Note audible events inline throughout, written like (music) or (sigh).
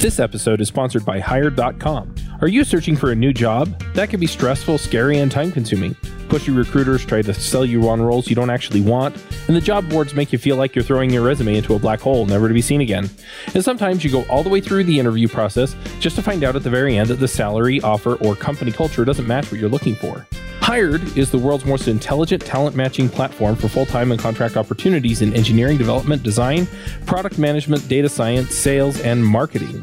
This episode is sponsored by Hired.com. Are you searching for a new job? That can be stressful, scary, and time consuming. Pushy recruiters try to sell you on roles you don't actually want, and the job boards make you feel like you're throwing your resume into a black hole, never to be seen again. And sometimes you go all the way through the interview process just to find out at the very end that the salary, offer, or company culture doesn't match what you're looking for. Hired is the world's most intelligent talent matching platform for full time and contract opportunities in engineering development, design, product management, data science, sales, and marketing.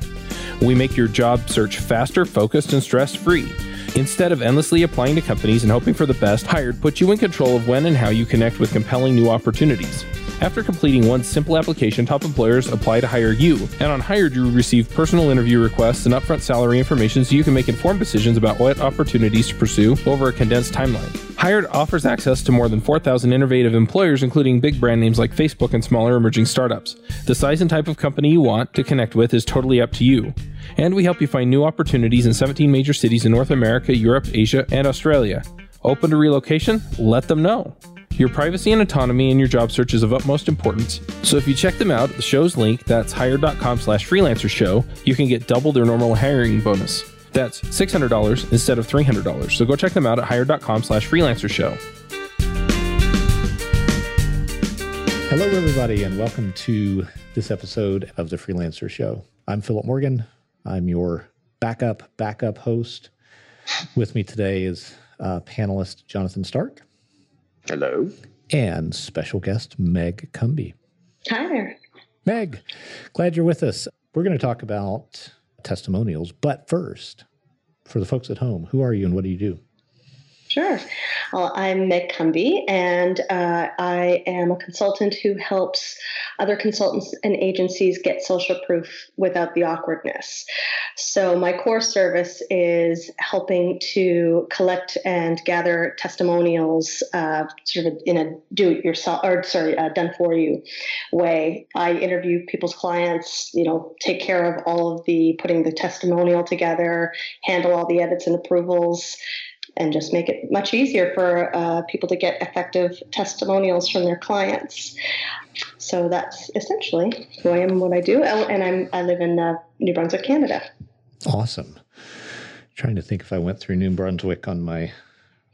We make your job search faster, focused, and stress free. Instead of endlessly applying to companies and hoping for the best, Hired puts you in control of when and how you connect with compelling new opportunities. After completing one simple application, top employers apply to hire you. And on Hired, you receive personal interview requests and upfront salary information so you can make informed decisions about what opportunities to pursue over a condensed timeline. Hired offers access to more than 4,000 innovative employers, including big brand names like Facebook and smaller emerging startups. The size and type of company you want to connect with is totally up to you. And we help you find new opportunities in 17 major cities in North America, Europe, Asia, and Australia. Open to relocation? Let them know. Your privacy and autonomy in your job search is of utmost importance. So if you check them out, the show's link, that's hired.com slash freelancer show, you can get double their normal hiring bonus. That's $600 instead of $300. So go check them out at hired.com slash freelancer show. Hello, everybody, and welcome to this episode of the Freelancer Show. I'm Philip Morgan. I'm your backup, backup host. With me today is uh, panelist Jonathan Stark. Hello. And special guest Meg Cumby. Hi there. Meg, glad you're with us. We're going to talk about testimonials, but first, for the folks at home, who are you and what do you do? Sure. I'm Meg Cumby, and uh, I am a consultant who helps other consultants and agencies get social proof without the awkwardness. So, my core service is helping to collect and gather testimonials, uh, sort of in a do-it-yourself or sorry, uh, done-for-you way. I interview people's clients, you know, take care of all of the putting the testimonial together, handle all the edits and approvals and just make it much easier for uh, people to get effective testimonials from their clients. So that's essentially who I am what I do. Oh, and I'm I live in uh, New Brunswick, Canada. Awesome. Trying to think if I went through New Brunswick on my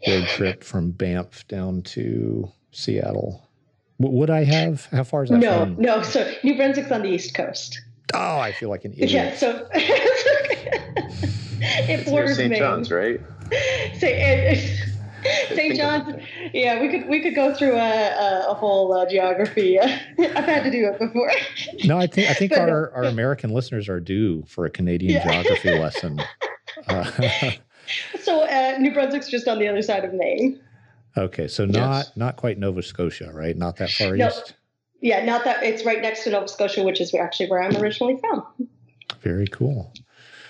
road trip from Banff down to Seattle. would I have? How far is that? No, from? no. So New Brunswick's on the east coast. Oh, I feel like an idiot. Yeah. So (laughs) it borders St. John's, right? (laughs) St. St. (laughs) John's. Yeah, we could we could go through a, a, a whole uh, geography. (laughs) I've had to do it before. no, I think I think our, our American listeners are due for a Canadian yeah. geography lesson. Uh, so uh, New Brunswick's just on the other side of Maine. Okay, so not yes. not quite Nova Scotia, right? Not that far no, east. Yeah, not that. It's right next to Nova Scotia, which is actually where I'm originally from. Very cool.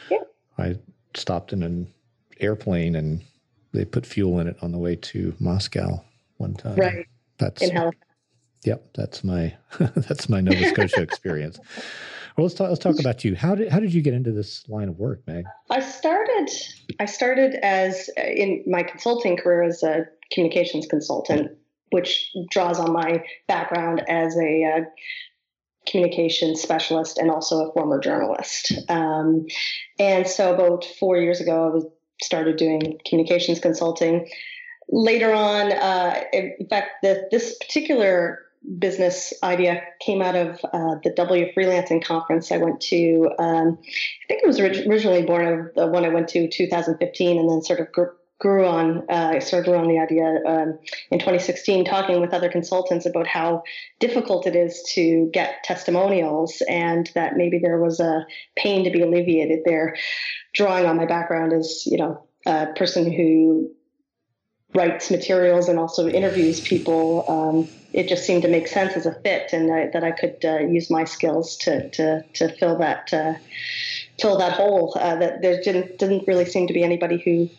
Yeah. I stopped in an airplane and they put fuel in it on the way to Moscow one time. Right. That's in Halifax. Yep, that's my (laughs) that's my Nova Scotia (laughs) experience. Well, let's talk. Let's talk about you. How did how did you get into this line of work, Meg? I started. I started as in my consulting career as a communications consultant, which draws on my background as a uh, communications specialist and also a former journalist. Um, and so, about four years ago, I was started doing communications consulting. Later on, uh, in fact, the, this particular business idea came out of uh, the Double Your Freelancing Conference I went to. Um, I think it was originally born of the one I went to 2015, and then sort of grew, grew on. Uh, I started on the idea um, in 2016, talking with other consultants about how difficult it is to get testimonials, and that maybe there was a pain to be alleviated there drawing on my background as you know a person who writes materials and also interviews people, um, it just seemed to make sense as a fit, and I, that I could uh, use my skills to to to fill that uh, fill that hole. Uh, that there didn't didn't really seem to be anybody who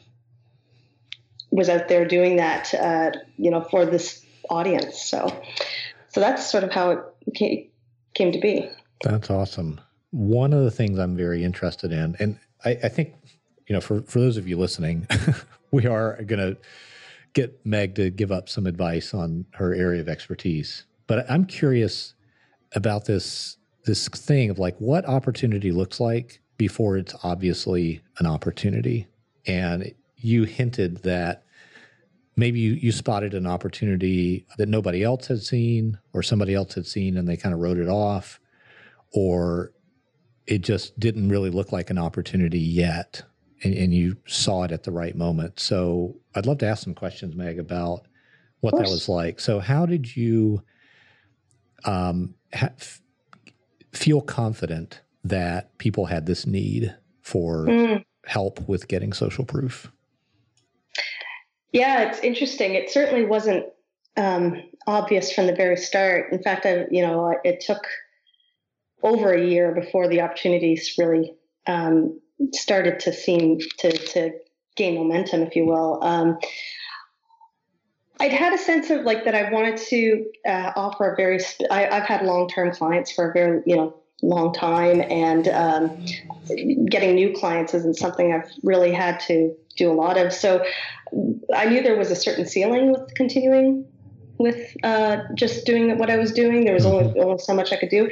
was out there doing that, uh, you know, for this audience. So, so that's sort of how it came, to be. That's awesome. One of the things I'm very interested in, and I, I think, you know, for, for those of you listening, (laughs) we are going to get Meg to give up some advice on her area of expertise. But I'm curious about this this thing of like what opportunity looks like before it's obviously an opportunity. And you hinted that maybe you, you spotted an opportunity that nobody else had seen or somebody else had seen and they kind of wrote it off or it just didn't really look like an opportunity yet and, and you saw it at the right moment. So i'd love to ask some questions meg about what that was like. So how did you um, ha- feel confident that people had this need for mm. help with getting social proof yeah, it's interesting. It certainly wasn't um, obvious from the very start. In fact, I, you know, it took over a year before the opportunities really um, started to seem to, to gain momentum, if you will. Um, I'd had a sense of like that I wanted to uh, offer a very. I, have had long-term clients for a very you know long time, and um, getting new clients isn't something I've really had to do a lot of. So I knew there was a certain ceiling with continuing with uh, just doing what I was doing. There was only, mm-hmm. only so much I could do.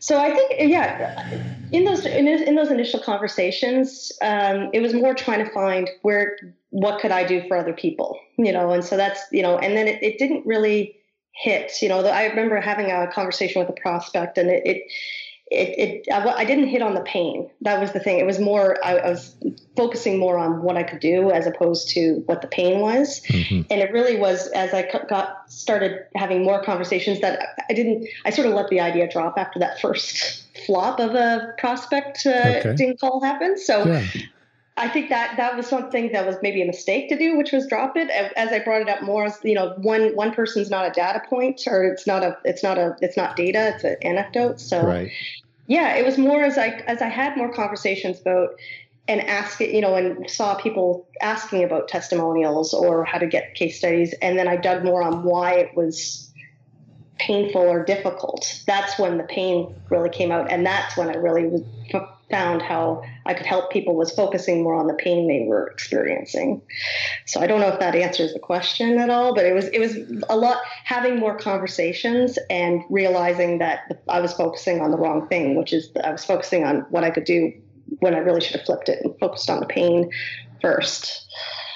So I think, yeah, in those in, in those initial conversations, um, it was more trying to find where what could I do for other people, you know. And so that's you know, and then it, it didn't really hit. You know, I remember having a conversation with a prospect, and it, it it, it I, I, didn't hit on the pain. That was the thing. It was more I, I, was focusing more on what I could do as opposed to what the pain was. Mm-hmm. And it really was as I got started having more conversations that I didn't. I sort of let the idea drop after that first (laughs) flop of a prospect uh, okay. call happened. So. Yeah. I think that that was something that was maybe a mistake to do, which was drop it. As I brought it up more, you know, one one person's not a data point, or it's not a it's not a it's not data, it's an anecdote. So right yeah, it was more as I as I had more conversations about and ask it, you know, and saw people asking about testimonials or how to get case studies, and then I dug more on why it was painful or difficult. That's when the pain really came out, and that's when I really found how I could help people was focusing more on the pain they were experiencing. So I don't know if that answers the question at all, but it was it was a lot having more conversations and realizing that I was focusing on the wrong thing, which is I was focusing on what I could do when I really should have flipped it and focused on the pain first.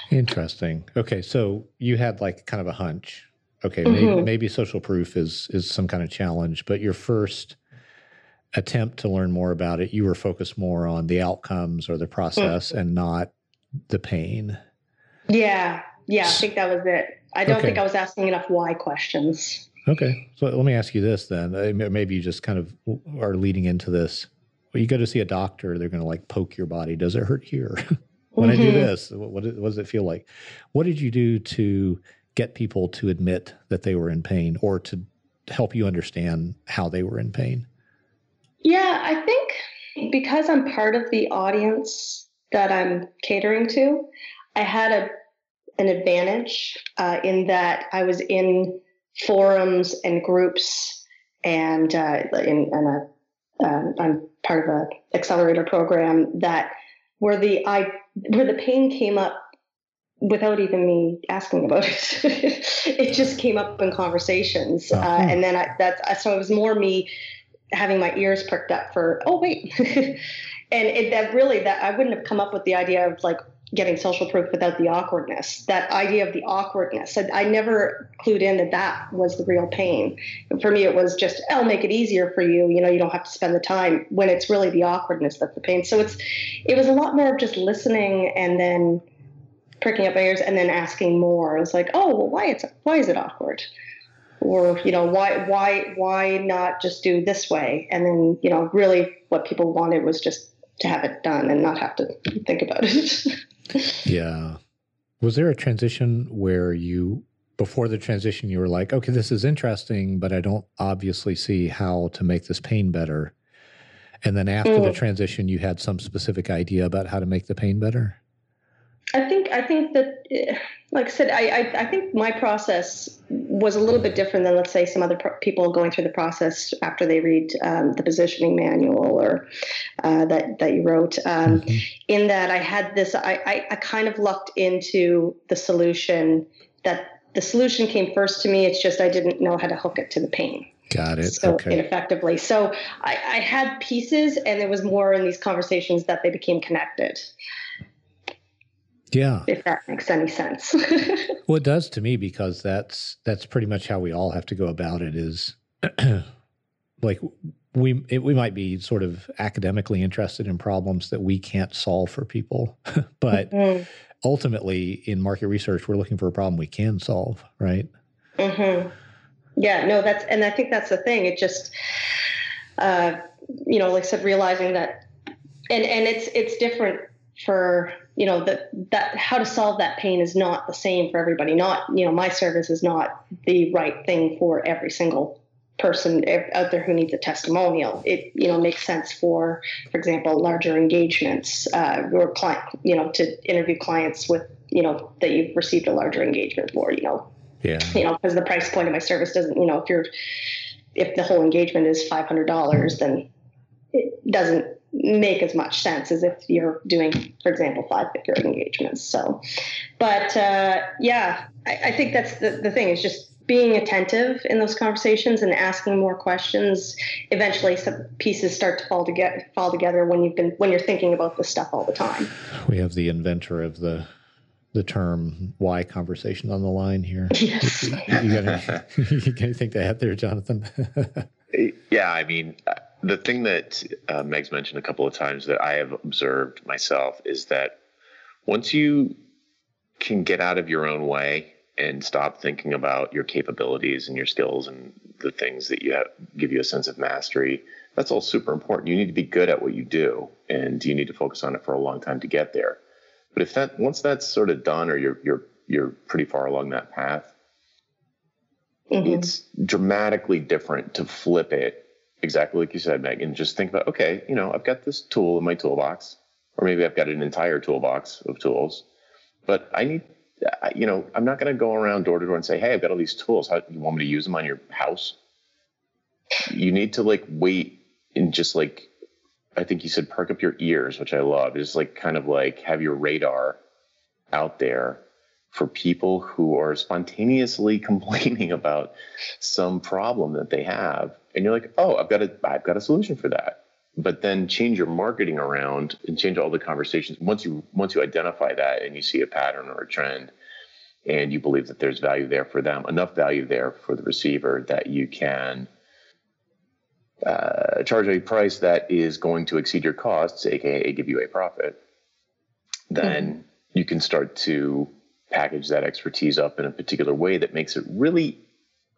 Interesting. Okay, so you had like kind of a hunch. Okay, mm-hmm. maybe, maybe social proof is is some kind of challenge, but your first attempt to learn more about it, you were focused more on the outcomes or the process mm-hmm. and not the pain. Yeah. Yeah. I think that was it. I don't okay. think I was asking enough why questions. Okay. So let me ask you this then. Maybe you just kind of are leading into this. When you go to see a doctor, they're going to like poke your body. Does it hurt here? (laughs) when mm-hmm. I do mm-hmm. this, what, what does it feel like? What did you do to get people to admit that they were in pain or to help you understand how they were in pain? Yeah, I think because I'm part of the audience that I'm catering to, I had a an advantage uh, in that I was in forums and groups, and uh, in, in a um, I'm part of a accelerator program that where the I where the pain came up without even me asking about it. (laughs) it just came up in conversations, uh, uh-huh. and then I, that's so it was more me having my ears perked up for oh wait. (laughs) And it, that really that i wouldn't have come up with the idea of like getting social proof without the awkwardness that idea of the awkwardness. I, I never clued in that that was the real pain. For me it was just i'll make it easier for you. You know you don't have to spend the time when it's really the awkwardness that's the pain. So it's it was a lot more of just listening and then pricking up my ears and then asking more. It's like oh well why it's why is it awkward or you know why why why not just do this way? And then you know really what people wanted was just to have it done and not have to think about it. (laughs) Yeah. Was there a transition where you before the transition you were like okay this is interesting but i don't obviously see how to make this pain better. And then after mm. the transition you had some specific idea about how to make the pain better I think I think that, eh, like I said, I, I, I think my process was a little bit different than let's say some other pro- people going through the process after they read um, the positioning manual or uh, that that you wrote. Um, mm-hmm. In that I had this, I, I I kind of lucked into the solution that the solution came first to me. It's just I didn't know how to hook it to the pain. Got it. So okay. ineffectively. So I, I had pieces, and it was more in these conversations that they became connected. Yeah. If that makes any sense. (laughs) well, it does to me because that's that's pretty much how we all have to go about it. Is (clears throat) like we it, we might be sort of academically interested in problems that we can't solve for people, (laughs) but mm-hmm. ultimately in market research, we're looking for a problem we can solve, right? Mm-hmm. Yeah, no, that's and I think that's the thing. It just, uh, you know, like I said, realizing that, and and it's it's different for you know that that how to solve that pain is not the same for everybody. Not you know my service is not the right thing for every single person out there who needs a testimonial. It you know makes sense for, for example, larger engagements uh, or client you know to interview clients with you know that you've received a larger engagement for. You know yeah. You know, because the price point of my service doesn't, you know, if you're, if the whole engagement is $500, then it doesn't make as much sense as if you're doing, for example, five figure engagements. So, but uh, yeah, I, I think that's the, the thing is just being attentive in those conversations and asking more questions. Eventually, some pieces start to fall together. Fall together when you've been when you're thinking about this stuff all the time. We have the inventor of the the term why conversation on the line here. (laughs) Yes. you, got anything to add there, Jonathan? (laughs) yeah, I mean, uh, the thing that uh, Meg's mentioned a couple of times that I have observed myself is that once you can get out of your own way and stop thinking about your capabilities and your skills and the things that you have, give you a sense of mastery, that's all super important. You need to be good at what you do, and you need to focus on it for a long time to get there. But if that once that's sort of done, or you're you're you're pretty far along that path, mm-hmm. it's dramatically different to flip it exactly like you said, Megan. Just think about okay, you know, I've got this tool in my toolbox, or maybe I've got an entire toolbox of tools, but I need. You know, I'm not going to go around door to door and say, "Hey, I've got all these tools. How you want me to use them on your house?" You need to like wait and just like I think you said perk up your ears, which I love. Is like kind of like have your radar out there for people who are spontaneously (laughs) complaining about some problem that they have, and you're like, oh, I've got a I've got a solution for that. But then change your marketing around and change all the conversations. Once you once you identify that and you see a pattern or a trend, and you believe that there's value there for them, enough value there for the receiver that you can uh, charge a price that is going to exceed your costs, aka give you a profit, then mm-hmm. you can start to package that expertise up in a particular way that makes it really,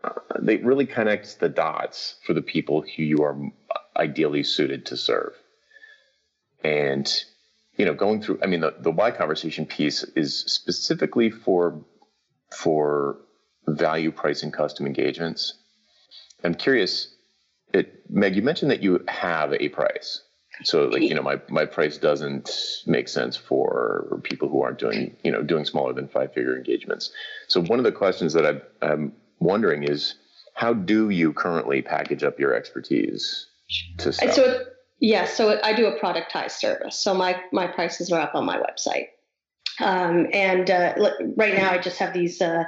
uh, they really connects the dots for the people who you are ideally suited to serve. And, you know, going through, I mean, the, the why conversation piece is specifically for, for value pricing custom engagements. I'm curious, it, Meg, you mentioned that you have a price. So like, you know, my, my price doesn't make sense for people who aren't doing, you know, doing smaller than five figure engagements. So one of the questions that I'm, I'm wondering is how do you currently package up your expertise to sell? So, yes, yeah, so I do a productized service. So my, my prices are up on my website. Um, and uh, right now I just have these, uh,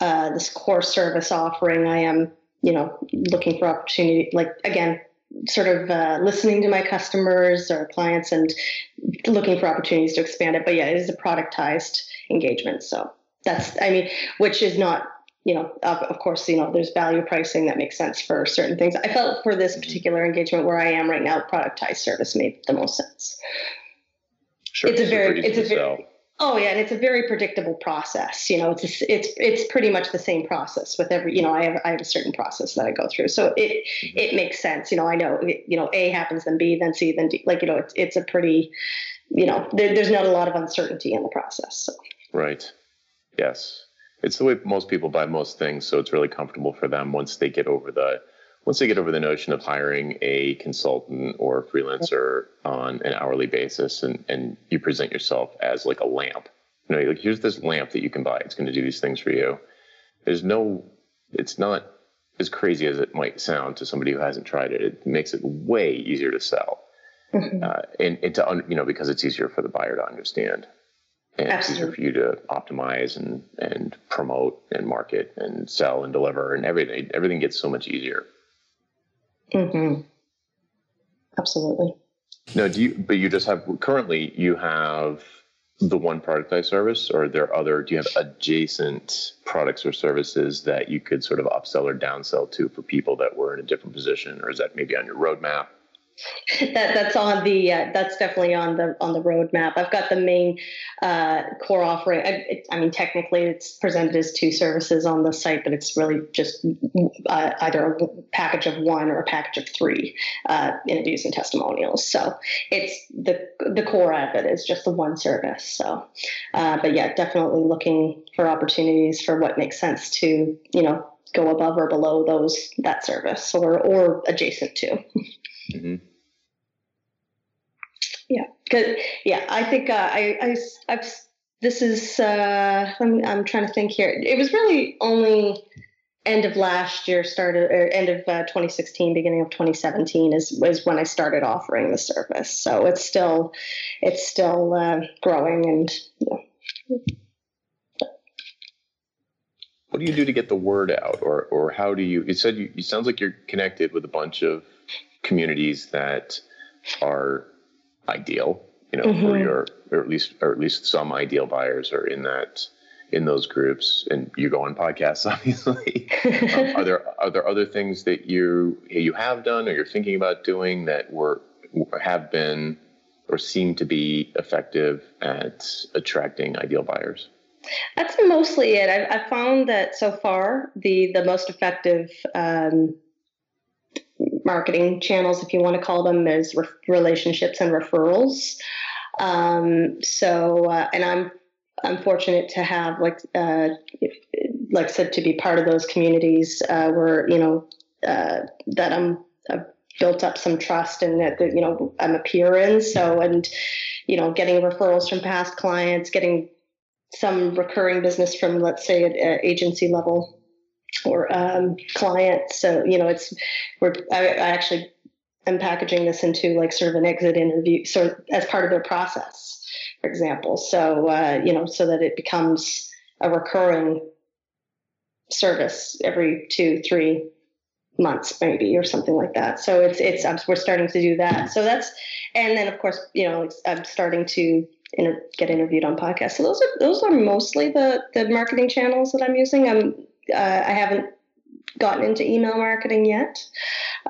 uh, this core service offering. I am you know, looking for opportunity, like again, sort of uh, listening to my customers or clients and looking for opportunities to expand it. But yeah, it is a productized engagement. So that's, I mean, which is not, you know, of, of course, you know, there's value pricing that makes sense for certain things. I felt for this particular engagement where I am right now, productized service made the most sense. Sure. It's a very, it's a very, Oh yeah, and it's a very predictable process. You know, it's it's it's pretty much the same process with every. You know, I have I have a certain process that I go through, so it mm-hmm. it makes sense. You know, I know you know A happens, then B, then C, then D. Like you know, it's it's a pretty, you know, there, there's not a lot of uncertainty in the process. So. Right. Yes, it's the way most people buy most things, so it's really comfortable for them once they get over the once they get over the notion of hiring a consultant or a freelancer on an hourly basis and, and you present yourself as like a lamp, you know, like here's this lamp that you can buy. It's going to do these things for you. There's no, it's not as crazy as it might sound to somebody who hasn't tried it. It makes it way easier to sell. Mm-hmm. Uh, and, and to, you know, because it's easier for the buyer to understand and Absolutely. it's easier for you to optimize and, and promote and market and sell and deliver and everything, everything gets so much easier Mm-hmm. Absolutely. No, do you? But you just have currently you have the one productized service, or are there other? Do you have adjacent products or services that you could sort of upsell or downsell to for people that were in a different position, or is that maybe on your roadmap? (laughs) that that's on the uh, that's definitely on the on the roadmap. I've got the main uh, core offering. I, it, I, mean, technically, it's presented as two services on the site, but it's really just uh, either a package of one or a package of three uh, interviews and testimonials. So it's the the core of it is just the one service. So, uh, but yeah, definitely looking for opportunities for what makes sense to you know go above or below those that service or or adjacent to. (laughs) Mm-hmm. Yeah, because yeah, I think uh, I, I I've this is uh, I'm I'm trying to think here. It was really only end of last year started or end of uh, 2016 beginning of 2017 is was when i started offering the service so it's still it's still uh, growing and yeah. what do you do to get the word out or or how do you it said you it sounds like you're connected with a bunch of communities that are ideal, you know, mm-hmm. your or at least or at least some ideal buyers are in that in those groups. And you go on podcasts (laughs) obviously. Um, are there are there other things that you you have done or you're thinking about doing that were have been or seem to be effective at attracting ideal buyers? That's mostly it. I've, I've found that so far the the most effective um, marketing channels, if you want to call them, is re- relationships and referrals. Um, so, uh, and I'm I'm fortunate to have like uh, like said to be part of those communities uh, where you know uh, that I'm I've built up some trust and that you know I'm a peer in. So and you know getting referrals from past clients, getting some recurring business from let's say at, agency level or um, clients. So you know, it's we're I, I actually am packaging this into like sort of an exit interview, so as part of their process, for example. So uh, you know, so that it becomes a recurring service every two, three months maybe or something like that. So it's it's I'm, we're starting to do that. So that's and then of course you know I'm starting to inter- get interviewed on podcasts. So those are those are mostly the the marketing channels that I'm using. I'm uh, I haven't gotten into email marketing yet.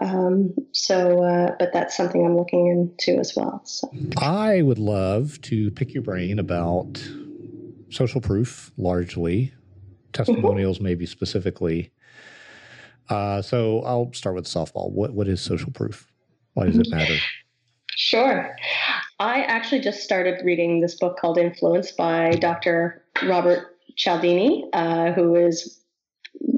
Um, so, uh, but that's something I'm looking into as well. So. I would love to pick your brain about social proof, largely testimonials, mm-hmm. maybe specifically. Uh, so I'll start with softball. What what is social proof? Why does it matter? Sure. I actually just started reading this book called Influence by Dr. Robert Cialdini, uh, who is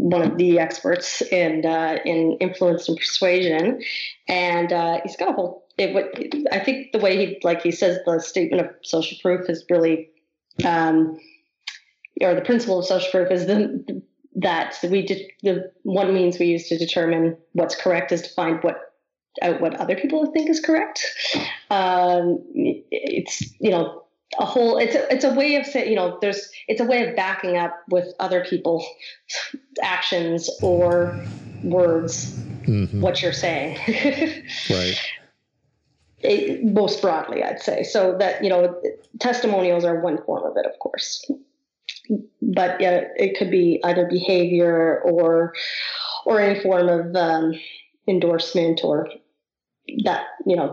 one of the experts in uh, in influence and persuasion, and uh, he's got a whole. It, I think the way he like he says the statement of social proof is really, um, or the principle of social proof is the that we did the one means we use to determine what's correct is to find what out what other people think is correct. Um, it's you know a whole it's a, it's a way of saying you know there's it's a way of backing up with other people actions or words mm-hmm. what you're saying. (laughs) Right. It, most broadly i'd say. So that you know testimonials are one form of it of course. But yeah it could be either behavior or or any form of um, endorsement or that you know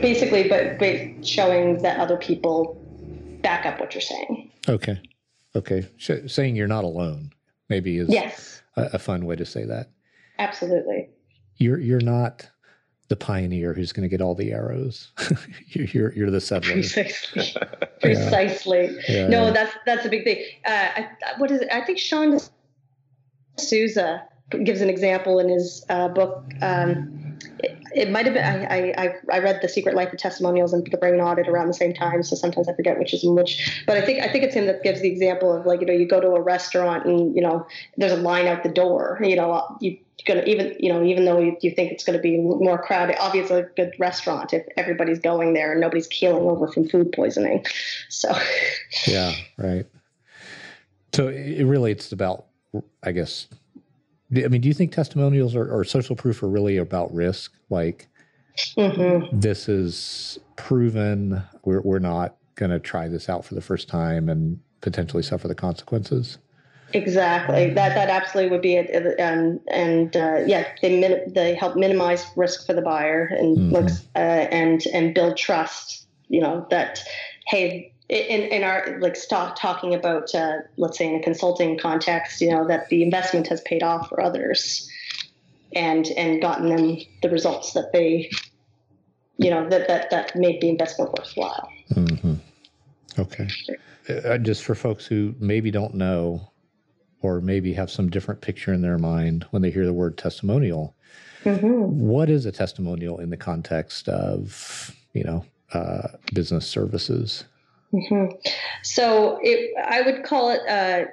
basically but, but showing that other people back up what you're saying. Okay. Okay. Saying you're not alone maybe is yes. a, a fun way to say that. Absolutely. You're you're not the pioneer who's going to get all the arrows. (laughs) you're, you're, you're the settler. Precisely. (laughs) Precisely. Yeah. No, that's that's a big thing. Uh, I, what is it? I think Sean D'Souza gives an example in his uh, book. Um, it, might have been I, I I read the Secret Life of Testimonials and the Brain Audit around the same time, so sometimes I forget which is which. But I think I think it's him that gives the example of like you know you go to a restaurant and you know there's a line out the door. You know you gonna even you know even though you, you think it's going to be more crowded obviously a good restaurant if everybody's going there and nobody's keeling over from food poisoning so yeah right so it really it's about i guess I mean, do you think testimonials or, or social proof are really about risk? Like, Mm-hmm. this is proven. We're we're not going to try this out for the first time and potentially suffer the consequences. Exactly. That that absolutely would be it. And and uh, yeah, they min- they help minimize risk for the buyer and Mhm. looks uh, and and build trust. You know that hey. In, in our like stop talking about uh, let's say in a consulting context you know that the investment has paid off for others and and gotten them the results that they you know that that that made the investment worthwhile mm-hmm. Okay. Uh, just for folks who maybe don't know or maybe have some different picture in their mind when they hear the word testimonial, hmm what is a testimonial in the context of, you know, uh, business services? Hmm So it, I would call it uh,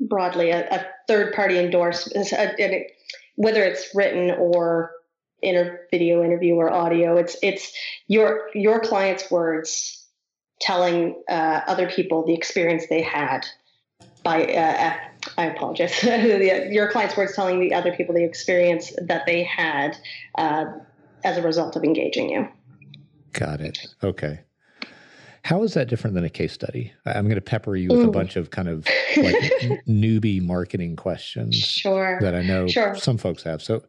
broadly a, a third-party endorsement, uh, whether it's written or in a video interview or audio. It's it's your your client's words telling uh, other people the experience they had by. Uh, I apologize. (laughs) Your client's words telling the other people the experience that they had uh, as a result of engaging you. Got it. Okay. How is that different than a case study? I'm going to pepper you with a bunch of kind of like (laughs) newbie marketing questions Sure. that I know Sure. some folks have. So,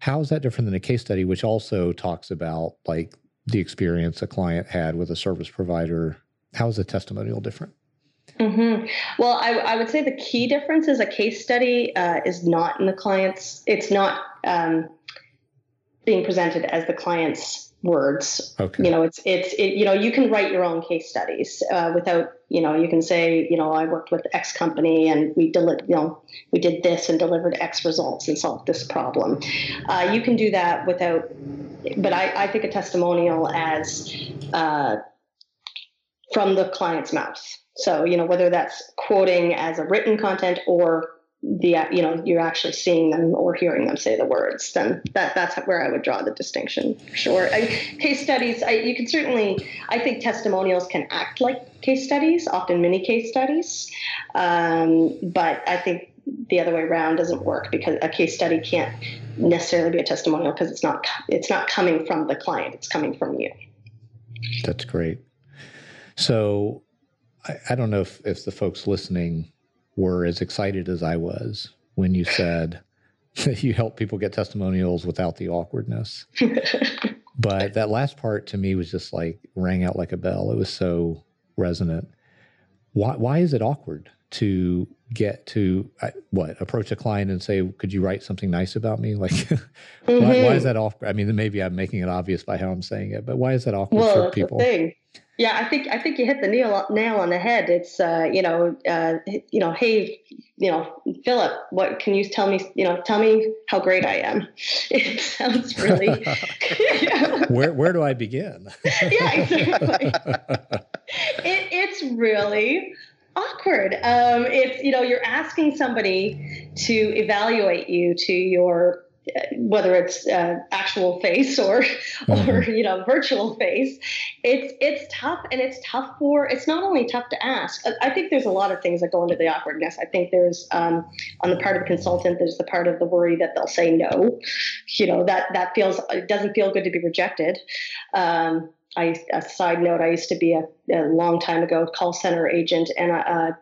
how is that different than a case study, which also talks about like the experience a client had with a service provider? How is a testimonial different? hmm Well, I, I would say the key difference is a case study uh, is not in the client's. It's not um, being presented as the client's words. Okay. You know, it's it's it, you know you can write your own case studies uh, without you know you can say you know I worked with X company and we deli- you know we did this and delivered X results and solved this problem. Uh, you can do that without. But I, I think a testimonial as uh, from the client's mouth. So, you know, whether that's quoting as a written content or the, you know, you're actually seeing them or hearing them say the words, then that, that's where I would draw the distinction. Sure. I, case studies, I, you can certainly, I think testimonials can act like case studies, often mini case studies. Um, but I think the other way around doesn't work because a case study can't necessarily be a testimonial because it's not, it's not coming from the client. It's coming from you. That's great. So, I, I don't know if, if the folks listening were as excited as I was when you said (laughs) that you help people get testimonials without the awkwardness. (laughs) But that last part to me was just like rang out like a bell. It was so resonant. Why, why is it awkward to get to what approach a client and say, "Could you write something nice about me?" (laughs) Like, why, why Mhm. is that awkward? I mean, maybe I'm making it obvious by how I'm saying it, but why is that awkward well, for people? the thing. Yeah, I think I think you hit the nail nail on the head. It's uh, you know uh, you know hey you know Philip, what can you tell me? You know, tell me how great I am. (laughs) It sounds really. yeah, (laughs) where where do I begin? (laughs) Yeah, exactly. It, it's really awkward. Um, it's you know you're asking somebody to evaluate you to your whether it's uh, actual face or (laughs) or you know virtual face it's it's tough and it's tough for it's not only tough to ask. I- i think there's a lot of things that go into the awkwardness. I think there's um, on the part of the consultant there's the part of the worry that they'll say no. You know that that feels it doesn't feel good to be rejected. Um, I, a side note, I used to be a, a long time ago call center agent and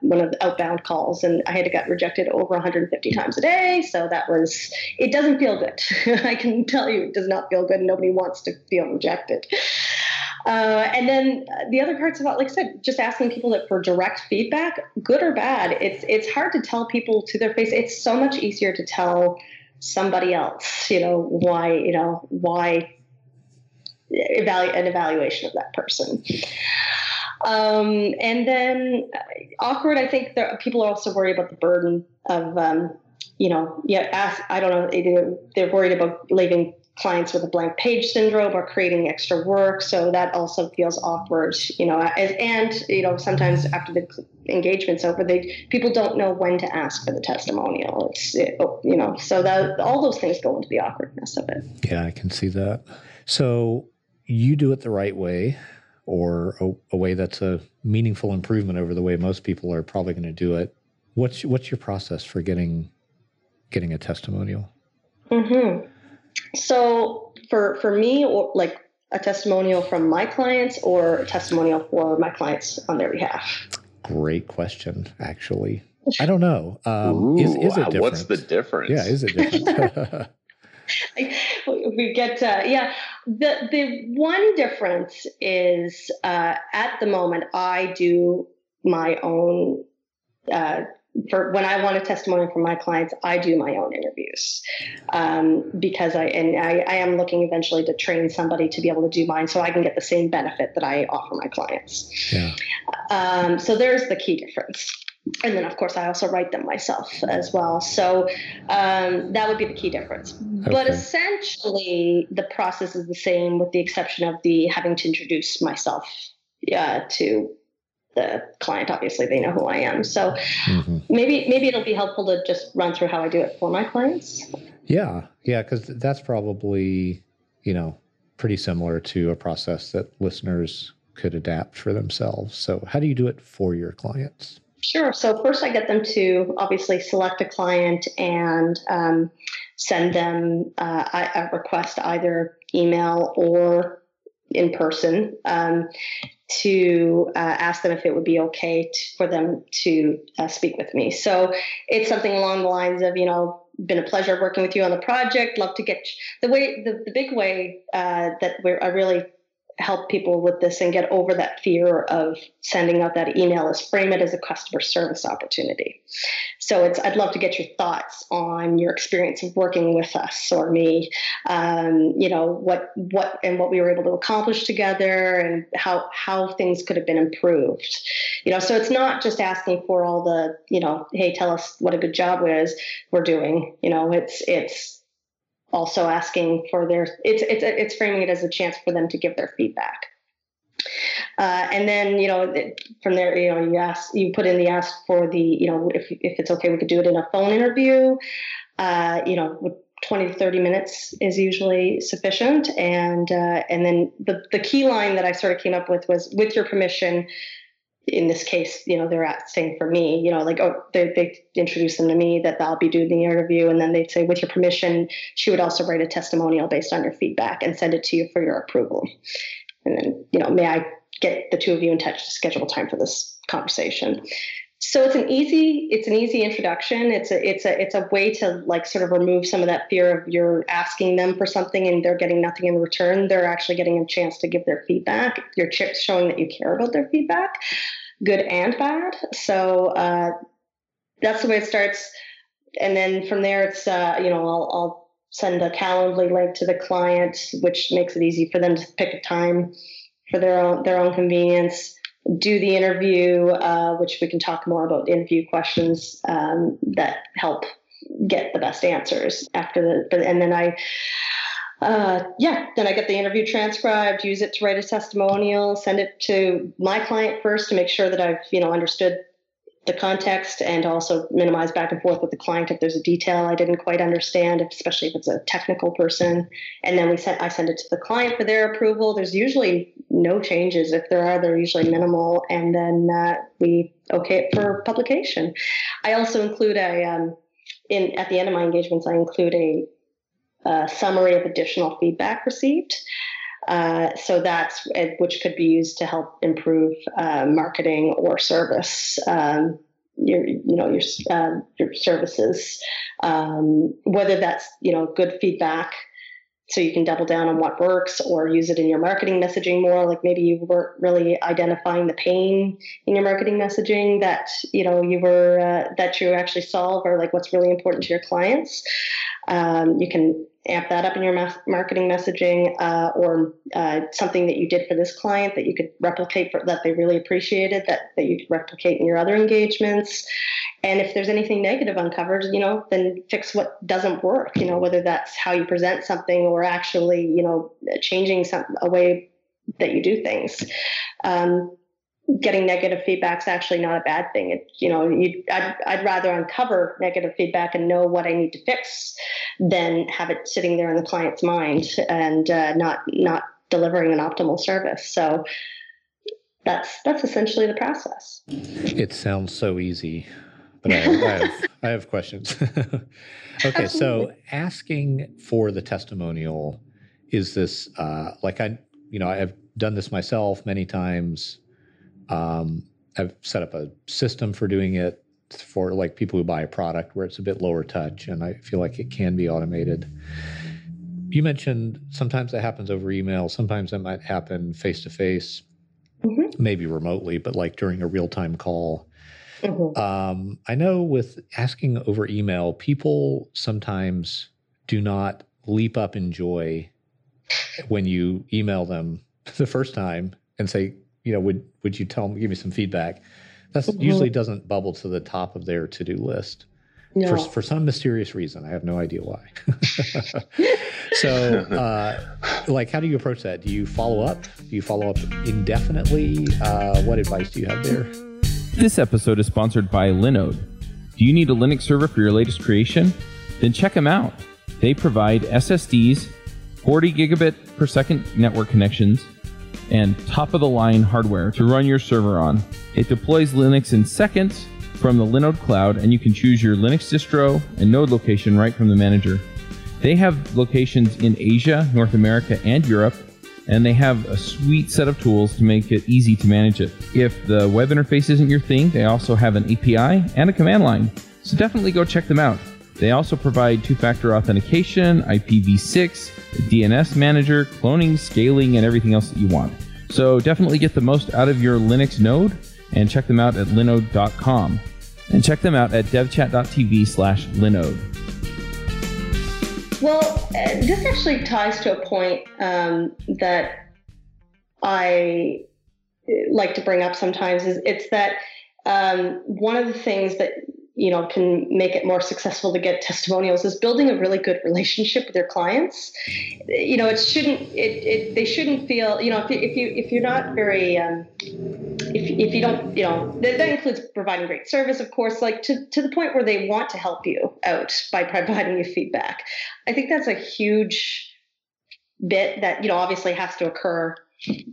one of the outbound calls, and I had to get rejected over 150 times a day. So that was, it doesn't feel good. (laughs) I can tell you, it does not feel good. Nobody wants to feel rejected. Uh, and then the other parts about, like I said, just asking people that for direct feedback, good or bad. It's it's hard to tell people to their face. It's so much easier to tell somebody else, you know, why, you know, why evaluate an evaluation of that person. Um, and then uh, awkward. I think there, people are also worried about the burden of, um, you know, yeah. Ask, I don't know. They're, worried about leaving clients with a blank page syndrome or creating extra work. So that also feels awkward, you know. And, you know, sometimes after the engagement's over, they people don't know when to ask for the testimonial. It's it, you know, so that all those things go into the awkwardness of it. Yeah, I can see that. So you do it the right way, or a, a way that's a meaningful improvement over the way most people are probably going to do it. What's what's your process for getting getting a testimonial? Mm-hmm. So for for me, or like a testimonial from my clients or a testimonial for my clients on their behalf? Great question, actually. I don't know. Um, Ooh, is, is it different? What's the difference? Yeah, is it different? (laughs) (laughs) we get uh, yeah the the one difference is uh, at the moment i do my own uh, for when I want a testimonial from my clients, I do my own interviews um, because I and I, I, am looking eventually to train somebody to be able to do mine, so I can get the same benefit that I offer my clients. Yeah. Um, so there's the key difference. And then, of course, I also write them myself as well. So um, that would be the key difference. Okay. But essentially, the process is the same, with the exception of the having to introduce myself uh, to the client obviously they know who i am so mm-hmm. maybe maybe it'll be helpful to just run through how i do it for my clients yeah yeah because that's probably you know pretty similar to a process that listeners could adapt for themselves so how do you do it for your clients sure so first i get them to obviously select a client and um, send them uh, a request either email or in person um, to uh, ask them if it would be okay for them to uh, speak with me. So it's something along the lines of, you know, been a pleasure working with you on the project. Love to get the way the, the big way uh, that we're I really help people with this and get over that fear of sending out that email is frame it as a customer service opportunity. So it's I'd love to get your thoughts on your experience of working with us or me. Um, you know what what and what we were able to accomplish together and how how things could have been improved. You know, so it's not just asking for all the you know, hey, tell us what a good job was we're doing. You know, it's it's also asking for their it's it's it's framing it as a chance for them to give their feedback. Uh, and then you know from there you know you ask you put in the ask for the you know if if it's okay we could do it in a phone interview. Uh, you know 20 to 30 minutes is usually sufficient and uh, and then the the key line that I sort of came up with was with your permission in this case, you know, they're asking for me, you know, like, oh, they, they introduce them to me that I'll be doing the interview. And then they'd say, with your permission, she would also write a testimonial based on your feedback and send it to you for your approval. And then, you know, may I get the two of you in touch to schedule time for this conversation? So it's an easy, it's an easy introduction. It's a, it's a, it's a way to like sort of remove some of that fear of you're asking them for something and they're getting nothing in return. They're actually getting a chance to give their feedback. Your chips showing that you care about their feedback, good and bad. So uh, that's the way it starts. And then from there, it's uh, you know I'll, I'll send a Calendly link to the client, which makes it easy for them to pick a time for their own their own convenience do the interview, uh, which we can talk more about interview questions um, that help get the best answers after the, and then I, uh, yeah, then I get the interview transcribed, use it to write a testimonial, send it to my client first to make sure that I've, you know, understood the context and also minimize back and forth with the client if there's a detail I didn't quite understand, especially if it's a technical person. And then we sent I send it to the client for their approval. There's usually no changes. If there are, they're usually minimal, and then uh, we okay it for publication. I also include a um, in at the end of my engagements. I include a, a summary of additional feedback received. Uh, so that's which could be used to help improve uh, marketing or service. Um, your, you know, your uh, your services, um, whether that's you know good feedback, so you can double down on what works, or use it in your marketing messaging more. Like maybe you weren't really identifying the pain in your marketing messaging that you know you were uh, that you actually solve, or like what's really important to your clients. Um, you can amp that up in your marketing messaging uh, or uh, something that you did for this client that you could replicate for, that they really appreciated that, that you could replicate in your other engagements. And if there's anything negative uncovered you know then fix what doesn't work you know whether that's how you present something or actually you know changing some a way that you do things. Um, getting negative feedback is actually not a bad thing. It, you know, you, I'd, I'd rather uncover negative feedback and know what I need to fix than have it sitting there in the client's mind and uh, not not delivering an optimal service. So that's that's essentially the process. It sounds so easy, but I, I, have, I have questions. (laughs) okay, so asking for the testimonial is this uh, like I, you know, I've done this myself many times. Um, I've set up a system for doing it for like people who buy a product where it's a bit lower touch, and I feel like it can be automated. You mentioned sometimes that happens over email, sometimes that might happen face to face, maybe remotely, but like during a real time call. Mm-hmm. Um, I know with asking over email, people sometimes do not leap up in joy when you email them (laughs) the first time and say, you know, would would you tell them, give me some feedback? That mm-hmm. usually doesn't bubble to the top of their to do list. No. For, for some mysterious reason. I have no idea why. (laughs) so, uh, like, how do you approach that? Do you follow up? Do you follow up indefinitely? Uh, what advice do you have there? This episode is sponsored by Linode. Do you need a Linux server for your latest creation? Then check them out. They provide SSDs, 40 gigabit per second network connections, and top of the line hardware to run your server on. It deploys Linux in seconds from the Linode cloud, and you can choose your Linux distro and node location right from the manager. They have locations in Asia, North America, and Europe, and they have a sweet set of tools to make it easy to manage it. If the web interface isn't your thing, they also have an API and a command line, so definitely go check them out. They also provide two factor authentication, IPv6, DNS manager, cloning, scaling, and everything else that you want. So definitely get the most out of your Linux node and check them out at linode.com. And check them out at devchat.tv slash linode. Well, uh, this actually ties to a point um, that I uh, like to bring up sometimes is it's that um, one of the things that you know can make it more successful to get testimonials is building a really good relationship with your clients. You know it shouldn't it, it they shouldn't feel you know if if, you, if you're not very um, if, if you don't you know that, that includes providing great service of course like to, to the point where they want to help you out by (laughs) providing you feedback. I think that's a huge bit that you know obviously has to occur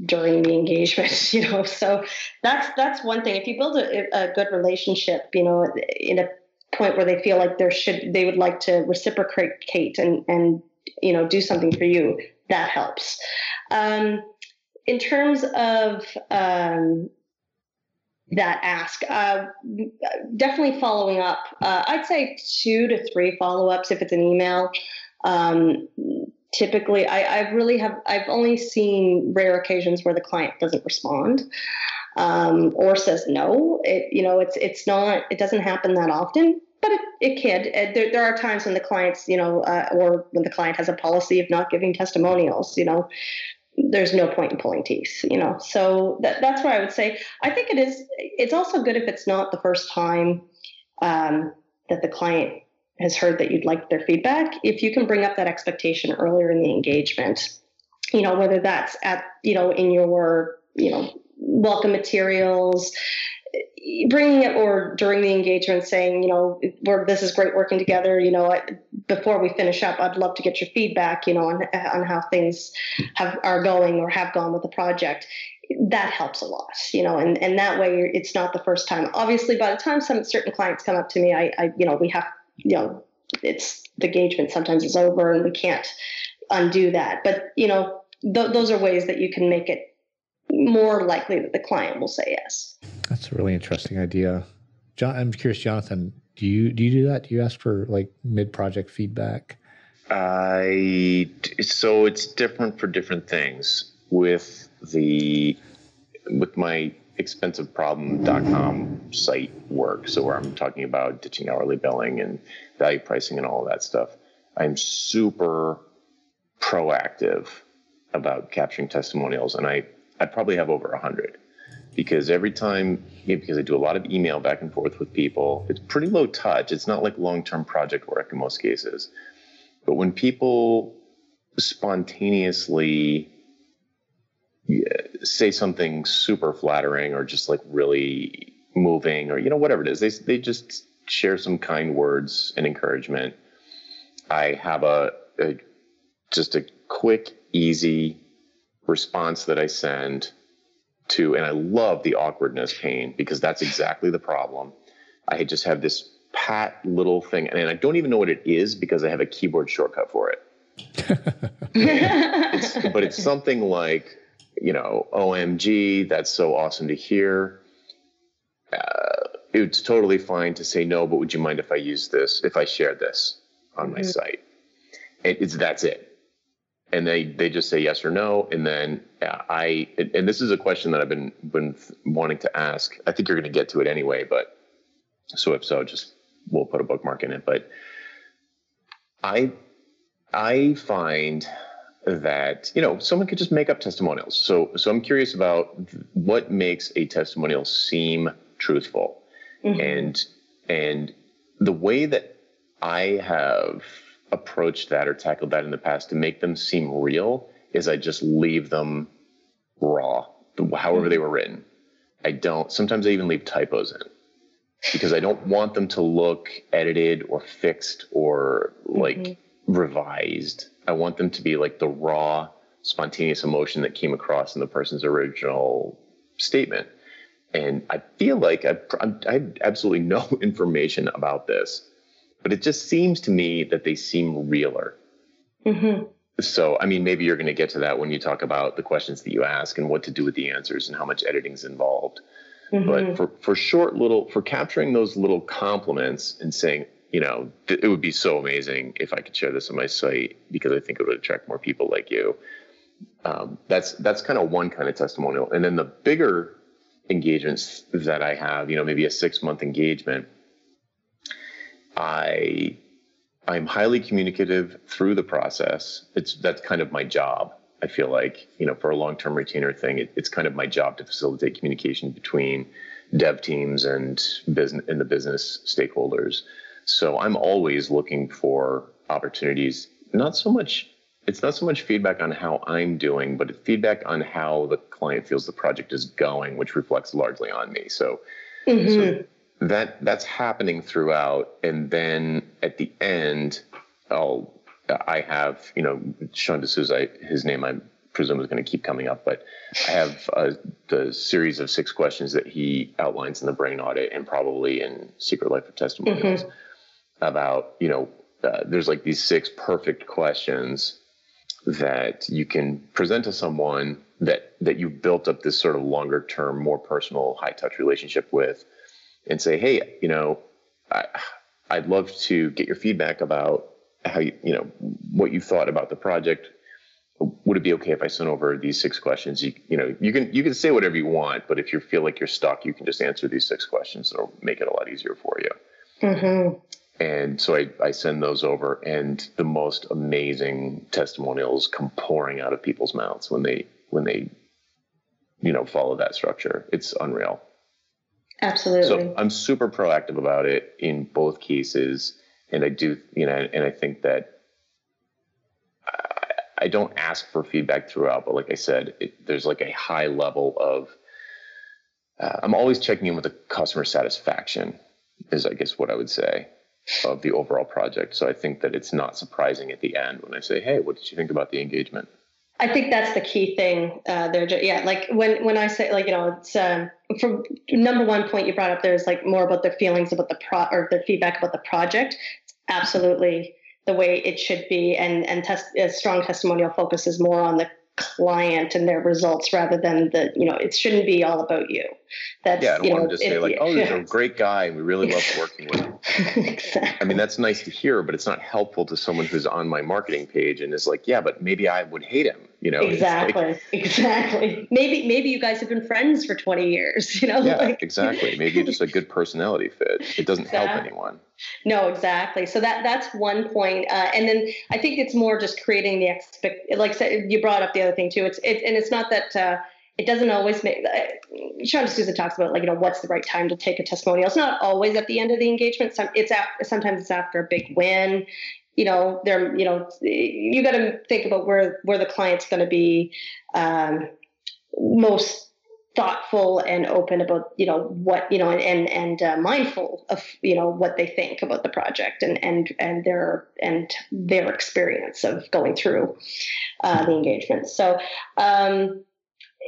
during the engagement (laughs) you know so that's that's one thing. If you build a, a good relationship you know in a point where they feel like there should they would like to reciprocate and and you know do something for you that helps. Um, in terms of um, that ask uh, definitely following up uh, i'd say two to three follow-ups if it's an email. Um, typically I, I really have I've only seen rare occasions where the client doesn't respond um, or says no. It you know it's it's not it doesn't happen that often, but it, it can. There, there are times when the clients you know uh, or when the client has a policy of not giving testimonials. You know, there's no point in pulling teeth. You know, so that, that's where I would say I think it is. It's also good if it's not the first time um, that the client has heard that you'd like their feedback, if you can bring up that expectation earlier in the engagement, you know, whether that's at, you know, in your, you know, welcome materials, bringing it or during the engagement saying, you know, this is great working together. You know, before we finish up, I'd love to get your feedback, you know, on, on how things have, are going or have gone with the project that helps a lot, you know, and, and that way it's not the first time. Obviously, by the time some certain clients come up to me, I, I you know, we have you know, it's the engagement sometimes is over and we can't undo that. But, you know, th- those are ways that you can make it more likely that the client will say yes. That's a really interesting idea. John, I'm curious, Jonathan, do you do you do that? Do you ask for like mid project feedback? I so it's different for different things. With the with my expensiveproblem.com site work. So where I'm talking about ditching hourly billing and value pricing and all of that stuff. I'm super proactive about capturing testimonials, and I I probably have over a hundred because every time because I do a lot of email back and forth with people, it's pretty low touch. It's not like long term project work in most cases, but when people spontaneously say something super flattering or just like really moving or you know whatever it is. They they just share some kind words and encouragement. I have a, a just a quick easy response that i send to and i love the awkwardness pain because that's exactly the problem. I just have this pat little thing, and I don't even know what it is because I have a keyboard shortcut for it. (laughs) it's, but it's something like, you know, OMG, that's so awesome to hear. Uh, it's totally fine to say no, but would you mind if I use this, if I share this on mm-hmm. my site? It, it's that's it. And they, they just say yes or no. And then uh, I, and this is a question that I've been, been wanting to ask. I think you're going to get to it anyway, but so if so, just we'll put a bookmark in it. But I I find that you know someone could just make up testimonials. So so I'm curious about what makes a testimonial seem truthful, mm-hmm. and and the way that I have approached that or tackled that in the past to make them seem real is I just leave them raw, however mm-hmm. they were written. I don't. Sometimes I even leave typos in because I don't want them to look edited or fixed or like mm-hmm. revised. I want them to be like the raw, spontaneous emotion that came across in the person's original statement. And I feel like I, I have absolutely (laughs) no information about this, but it just seems to me that they seem realer. Mm-hmm. So, I mean, maybe you're going to get to that when you talk about the questions that you ask and what to do with the answers and how much editing is involved. Mm-hmm. But for, for short little, for capturing those little compliments and saying, you know, th- it would be so amazing if I could share this on my site because I think it would attract more people like you. Um, that's that's kind of one kind of testimonial, and then the bigger engagements that I have, you know, maybe a six month engagement. I I'm highly communicative through the process. It's that's kind of my job. I feel like, you know, for a long term retainer thing, it, it's kind of my job to facilitate communication between dev teams and business and the business stakeholders. So I'm always looking for opportunities, not so much it's not so much feedback on how I'm doing, but feedback on how the client feels the project is going, which reflects largely on me. So, mm-hmm. so that that's happening throughout, and then at the end, I'll I have, you know, Sean D'Souza, his name I presume is going to keep coming up, but I have uh, the series of six questions that he outlines in the brain audit and probably in Secret Life of Testimonials mm-hmm. About, you know, uh, there's like these six perfect questions that you can present to someone that that you've built up this sort of longer term, more personal, high touch relationship with, and say, hey, you know, I, I'd love to get your feedback about how you, you know, what you thought about the project. Would it be okay if I sent over these six questions? You, you know, you can you can say whatever you want, but if you feel like you're stuck, you can just answer these six questions. It'll make it a lot easier for you. Mm-hmm. And so I, I send those over, and the most amazing testimonials come pouring out of people's mouths when they when they, you know, follow that structure. It's unreal. Absolutely. So I'm super proactive about it in both cases and I do, you know, and I think that I, I don't ask for feedback throughout, but like I said, it, there's like a high level of. Uh, I'm always checking in with the customer satisfaction, is I guess what I would say, of the overall project. So I think that it's not surprising at the end when I say, "Hey, what did you think about the engagement?" I think that's the key thing uh, there. Yeah, like when when I say like you know it's um, from number one point you brought up there's like more about their feelings about the pro or their feedback about the project. Absolutely the way it should be, and and test, a strong testimonial focuses more on the client and their results rather than the you know it shouldn't be all about you that's yeah i don't you know, want to just say like oh he's (laughs) a great guy and we really love working with him exactly. i mean that's nice to hear but it's not helpful to someone who's on my marketing page and is like yeah but maybe i would hate him you know? Exactly like, (laughs) exactly. Maybe maybe you guys have been friends for 20 years you know yeah like, exactly. Maybe just a good personality fit. It doesn't exactly. help anyone. no exactly. So that that's one point. Uh, and then i think it's more just creating the expect like you brought up the other thing too. It's it, and it's not that uh, it doesn't always make uh, Sean D'Souza talks about like you know what's the right time to take a testimonial. It's not always at the end of the engagement. Some it's after, sometimes it's after a big win you know, they're, you know, you got to think about where where the client's going to be um, most thoughtful and open about, you know, what you know, and and uh, mindful of, you know, what they think about the project and and and their and their experience of going through uh, the engagement. So. Um,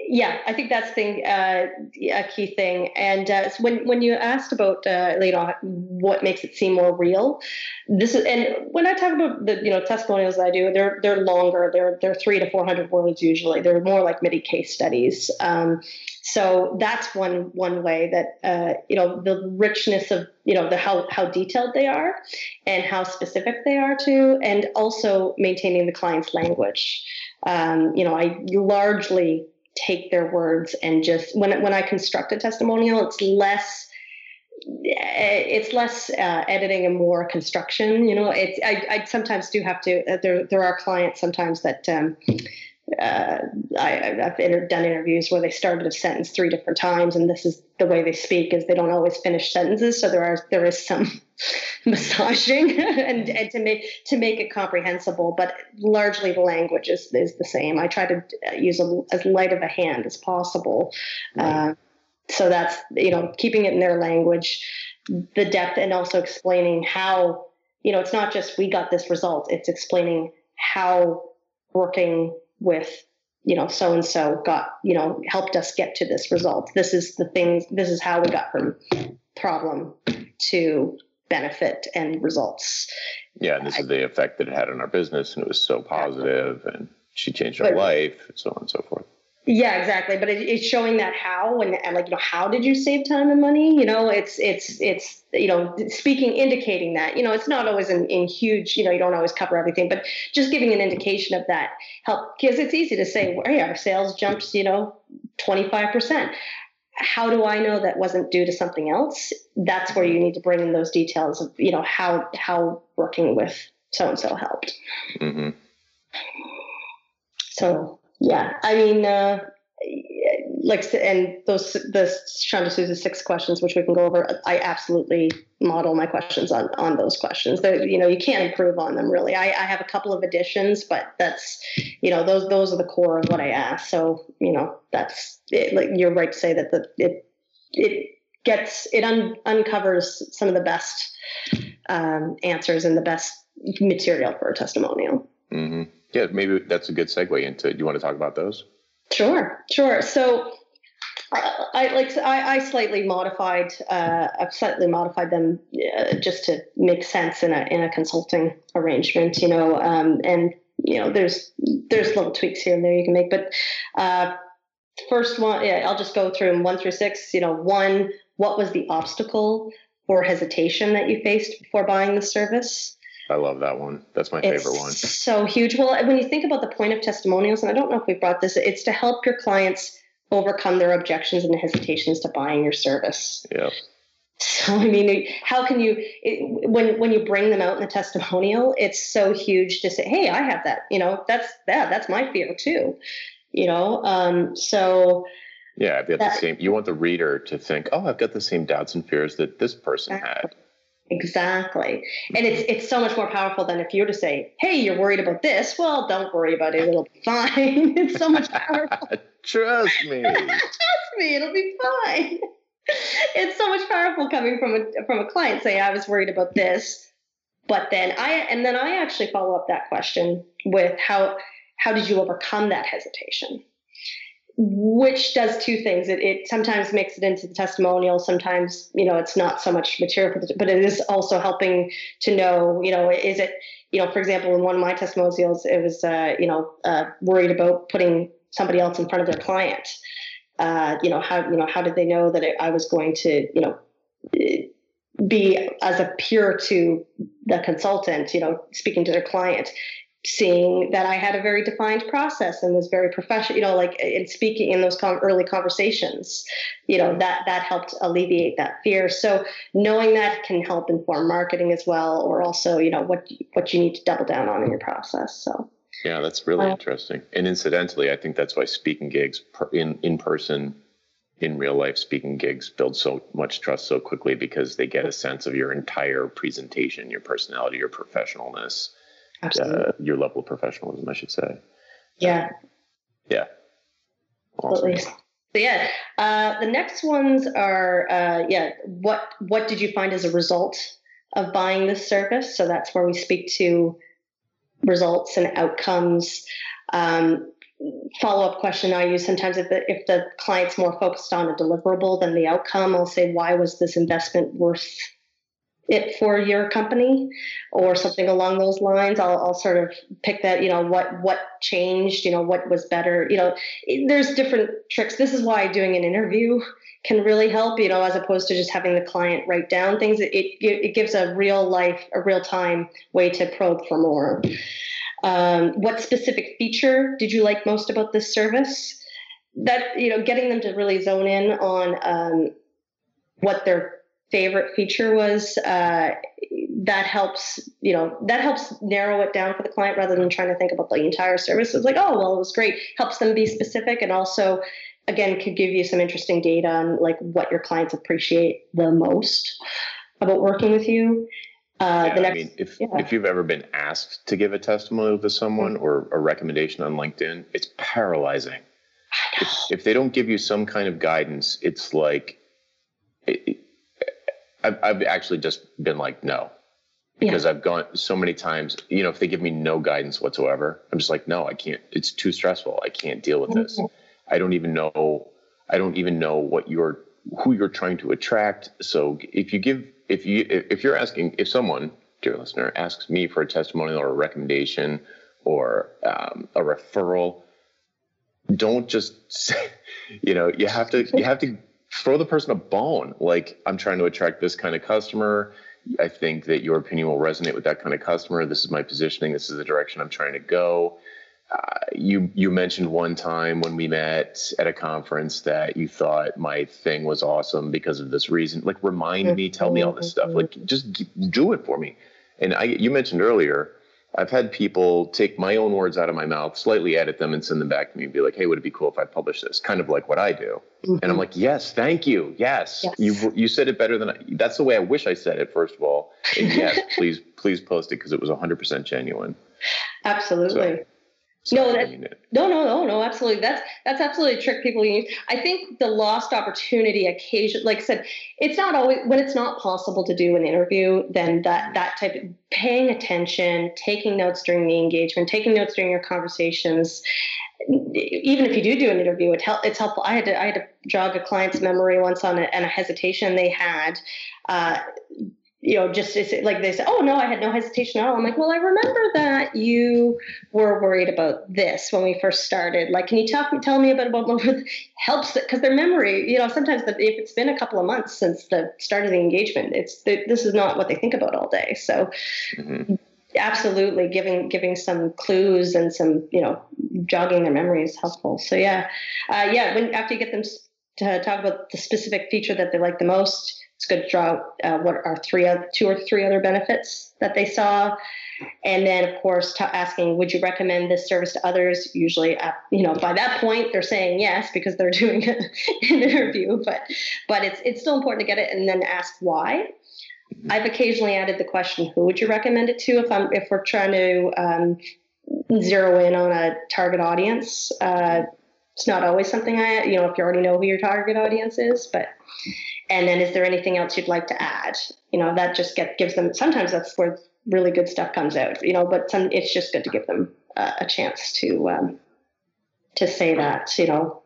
yeah, I think that's thing uh, a key thing. And uh, so when when you asked about uh, you know what makes it seem more real, this is and when I talk about the you know testimonials I do, they're they're longer. They're they're three to four hundred words usually. They're more like mini case studies. Um, so that's one one way that uh, you know the richness of you know the how how detailed they are and how specific they are too, and also maintaining the client's language. Um, you know, I largely take their words and just when when I construct a testimonial, it's less it's less uh, editing and more construction. You know, it's I, I sometimes do have to. Uh, there there are clients sometimes that um, uh, I, have inter- done interviews where they started a sentence three different times, and this is the way they speak is they don't always finish sentences. So there are there is some (laughs) massaging (laughs) and, and to make to make it comprehensible, but largely the language is, is the same. I try to use a, as light of a hand as possible. Right. Uh, so that's you know keeping it in their language, the depth, and also explaining how you know it's not just we got this result. It's explaining how working with you know so and so got you know helped us get to this result. This is the things this is how we got from problem to benefit and results. Yeah and this I, is the effect that it had on our business and it was so positive and she changed her life and so on and so forth yeah, exactly. But it, it's showing that how and, and like you know how did you save time and money? You know, it's it's it's you know speaking indicating that you know it's not always in, in huge you know you don't always cover everything, but just giving an indication of that help because it's easy to say, well, hey, our sales jumped you know twenty five percent. How do I know that wasn't due to something else? That's where you need to bring in those details of you know how how working with so and so helped. Mm-hmm. So yeah, I mean, uh, like, and those the Sean D'Souza six questions, which we can go over. I absolutely model my questions on on those questions. They're, you know, you can't improve on them really. I, I have a couple of additions, but that's, you know, those those are the core of what I ask. So, you know, that's it, like you're right to say that the it it gets it un, uncovers some of the best um, answers and the best material for a testimonial. Mm-hmm. Yeah, maybe that's a good segue into. Do you want to talk about those? Sure, sure. So, I, I like I, I, slightly modified. Uh, I've slightly modified them uh, just to make sense in a in a consulting arrangement. You know, um, and you know, there's there's little tweaks here and there you can make, but. Uh, first one, yeah, I'll just go through them one through six. You know, one, what was the obstacle or hesitation that you faced before buying the service? I love that one. That's my it's favorite one. So huge. Well, when you think about the point of testimonials, and I don't know if we brought this, it's to help your clients overcome their objections and hesitations to buying your service. Yeah. So I mean, how can you it, when when you bring them out in the testimonial? It's so huge to say, "Hey, I have that." You know, that's that. That's my fear too. You know, um, so yeah, I've got that, the same. You want the reader to think, "Oh, I've got the same doubts and fears that this person had." Exactly. And it's mm-hmm. it's so much more powerful than if you were to say, Hey, you're worried about this. Well, don't worry about it. It'll be fine. (laughs) it's so much powerful. (laughs) Trust me. (laughs) Trust me, it'll be fine. it's so much powerful coming from a from a client saying, I was worried about this. But then I and then I actually follow up that question with how how did you overcome that hesitation? Which does two things. It, it sometimes makes it into the testimonial. Sometimes, you know, it's not so much material, but it is also helping to know, you know, is it, you know, for example, in one of my testimonials, it was, uh, you know, uh, worried about putting somebody else in front of their client. Uh, you know, how, you know, how did they know that I was going to, you know, be as a peer to the consultant, you know, speaking to their client seeing that I had a very defined process and was very professional, you know, like in speaking in those com- early conversations, you know, that that helped alleviate that fear. So knowing that can help inform marketing as well, or also, you know, what what you need to double down on in your process. So. Yeah, that's really interesting. And incidentally, I think that's why speaking gigs per, in in person, in real life speaking gigs build so much trust so quickly because they get a sense of your entire presentation, your personality, your professionalness uh, your level of professionalism, I should say. Yeah. Yeah. Awesome. Absolutely. So yeah, uh, the next ones are uh, yeah. What what did you find as a result of buying this service? So that's where we speak to results and outcomes. Um, follow up question I use sometimes if the if the client's more focused on a deliverable than the outcome, I'll say, why was this investment worth it for your company or something along those lines. I'll, I'll, sort of pick that you know what what changed you know what was better you know there's different tricks. This is why doing an interview can really help you know as opposed to just having the client write down things. It, it, it gives a real life a real time way to probe for more. Um, what specific feature did you like most about this service? That you know getting them to really zone in on um, what their favorite feature was uh, that helps you know that helps narrow it down for the client rather than trying to think about the entire service it's like oh well it was great helps them be specific and also again could give you some interesting data on like what your clients appreciate the most about working with you uh, yeah, next, I mean, if, yeah. if you've ever been asked to give a testimonial to someone mm-hmm. or a recommendation on LinkedIn, it's paralyzing. If, if, they don't give you some kind of guidance, it's like it, I've, I've actually just been like, no, because yeah. I've gone so many times, you know, if they give me no guidance whatsoever, I'm just like, no, I can't, it's too stressful. I can't deal with this. Mm-hmm. I don't even know, I don't even know what you're, who you're trying to attract. So if you give, if you, if you're asking, if someone, dear listener, asks me for a testimonial or a recommendation or um, a referral, don't just (laughs) say, you know, you have to, you have to throw the person a bone. Like, I'm trying to attract this kind of customer. I think that your opinion will resonate with that kind of customer. This is my positioning. This is the direction I'm trying to go. Uh, you you mentioned one time when we met at a conference that you thought my thing was awesome because of this reason. Like, remind me, tell me all this stuff. Like, just do it for me. And I, you mentioned earlier I've had people take my own words out of my mouth, slightly edit them, and send them back to me and be like, "Hey, would it be cool if I published this?" Kind of like what I do. Mm-hmm. And I'm like, "Yes, thank you. Yes, yes. you you said it better than I, that's the way I wish I said it. First of all, and yes, (laughs) please please post it because it was 100 percent genuine." Absolutely. So, no, that, no, no, no, no, absolutely. That's that's absolutely a trick people use. I think the lost opportunity occasion, like I said, it's not always when it's not possible to do an interview. Then that that type of paying attention, taking notes during the engagement, taking notes during your conversations. Even if you do do an interview, it help, it's helpful. I had to I had to jog a client's memory once on a, and a hesitation they had. Uh, you know, just like they said, oh no, I had no hesitation at all. I'm like, well, I remember that you were worried about this when we first started. Like, can you talk, tell me about what helps it? Because their memory, you know, sometimes the, if it's been a couple of months since the start of the engagement, it's this is not what they think about all day. So, mm-hmm. absolutely, giving giving some clues and some, you know, jogging their memory is helpful. So yeah, uh, yeah. When after you get them to talk about the specific feature that they like the most it's good to draw uh, what are three, two or three other benefits that they saw, and then of course t- asking, would you recommend this service to others? Usually, uh, you know, by that point they're saying yes because they're (laughs) doing an interview, but but it's it's still important to get it and then ask why. I've occasionally added the question, who would you recommend it to if I'm if we're trying to um, zero in on a target audience. Uh, it's not always something I, you know, if you already know who your target audience is, but and then is there anything else you'd like to add? You know that just get gives them sometimes that's where really good stuff comes out you know but some it's just good to give them uh, a chance to um, to say that you know.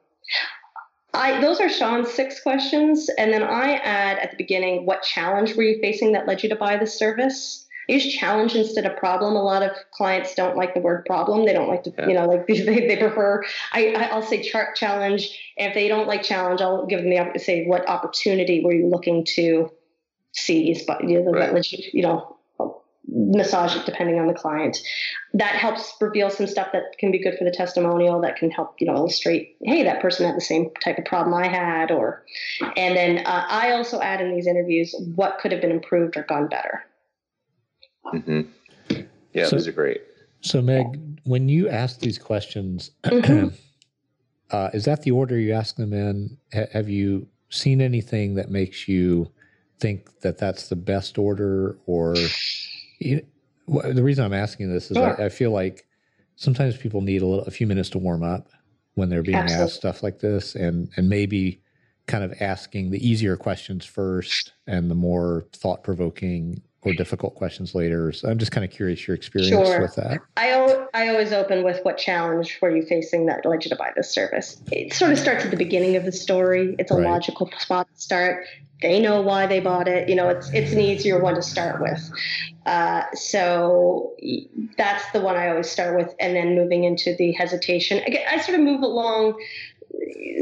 I, those are Sean's six questions, and then I add at the beginning, what challenge were you facing that led you to buy this service? Use challenge instead of problem. A lot of clients don't like the word problem. They don't like to, yeah. you know, like (laughs) they, they prefer, I, I'll say chart challenge. If they don't like challenge, I'll give them the opportunity say, what opportunity were you looking to seize? But, you know, right. you know, massage it depending on the client. That helps reveal some stuff that can be good for the testimonial that can help, you know, illustrate, hey, that person had the same type of problem I had. Or, and then uh, I also add in these interviews what could have been improved or gone better. Mm-hmm. Yeah, so, those are great. So, Meg, when you ask these questions, mm-hmm. (clears throat) uh, is that the order you ask them in? H- have you seen anything that makes you think that that's the best order? Or you know, the reason I'm asking this is sure. I, I, feel like sometimes people need a, little, a few minutes to warm up when they're being Absolutely. asked stuff like this, and and maybe kind of asking the easier questions first and the more thought provoking or difficult questions later. So I'm just kind of curious your experience sure. with that. I, I always open with what challenge were you facing that led you to buy this service? It sort of starts at the beginning of the story. It's a Right. logical spot to start. They know why they bought it. You know, it's it's an easier one to start with. Uh, so that's the one I always start with, and then moving into the hesitation. Again, I sort of move along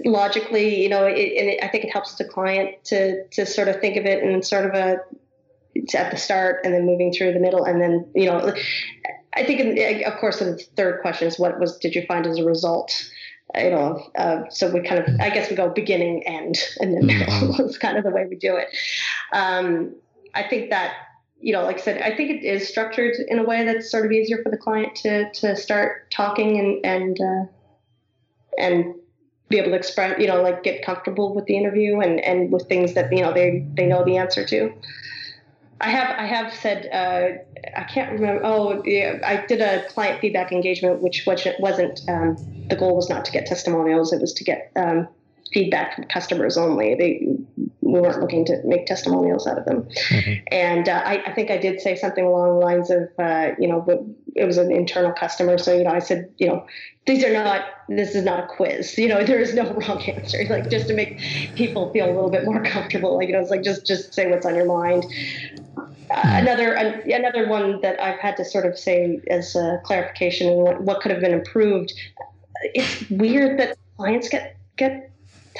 logically. You know, it, and it, I think it helps the client to to sort of think of it in sort of a at the start and then moving through the middle and then you know i think in, of course the third question is what was did you find as a result you know uh, so we kind of i guess we go beginning end and then (laughs) middle is kind of the way we do it. Um, i think that you know like i said i think it is structured in a way that's sort of easier for the client to to start talking and and uh, and be able to express you know like get comfortable with the interview and and with things that you know they they know the answer to I have I have said uh, I can't remember. Oh, yeah, I did a client feedback engagement, which wasn't wasn't um, the goal was not to get testimonials. It was to get um, feedback from customers only. They we weren't looking to make testimonials out of them. And uh, I, I think I did say something along the lines of uh, you know it was an internal customer, so you know I said you know these are not this is not a quiz. You know (laughs) there is no wrong answer. Like just to make people feel a little bit more comfortable. Like you know it's like just just say what's on your mind. Uh, another an, another one that I've had to sort of say as a clarification and what, what could have been improved. It's weird that clients get get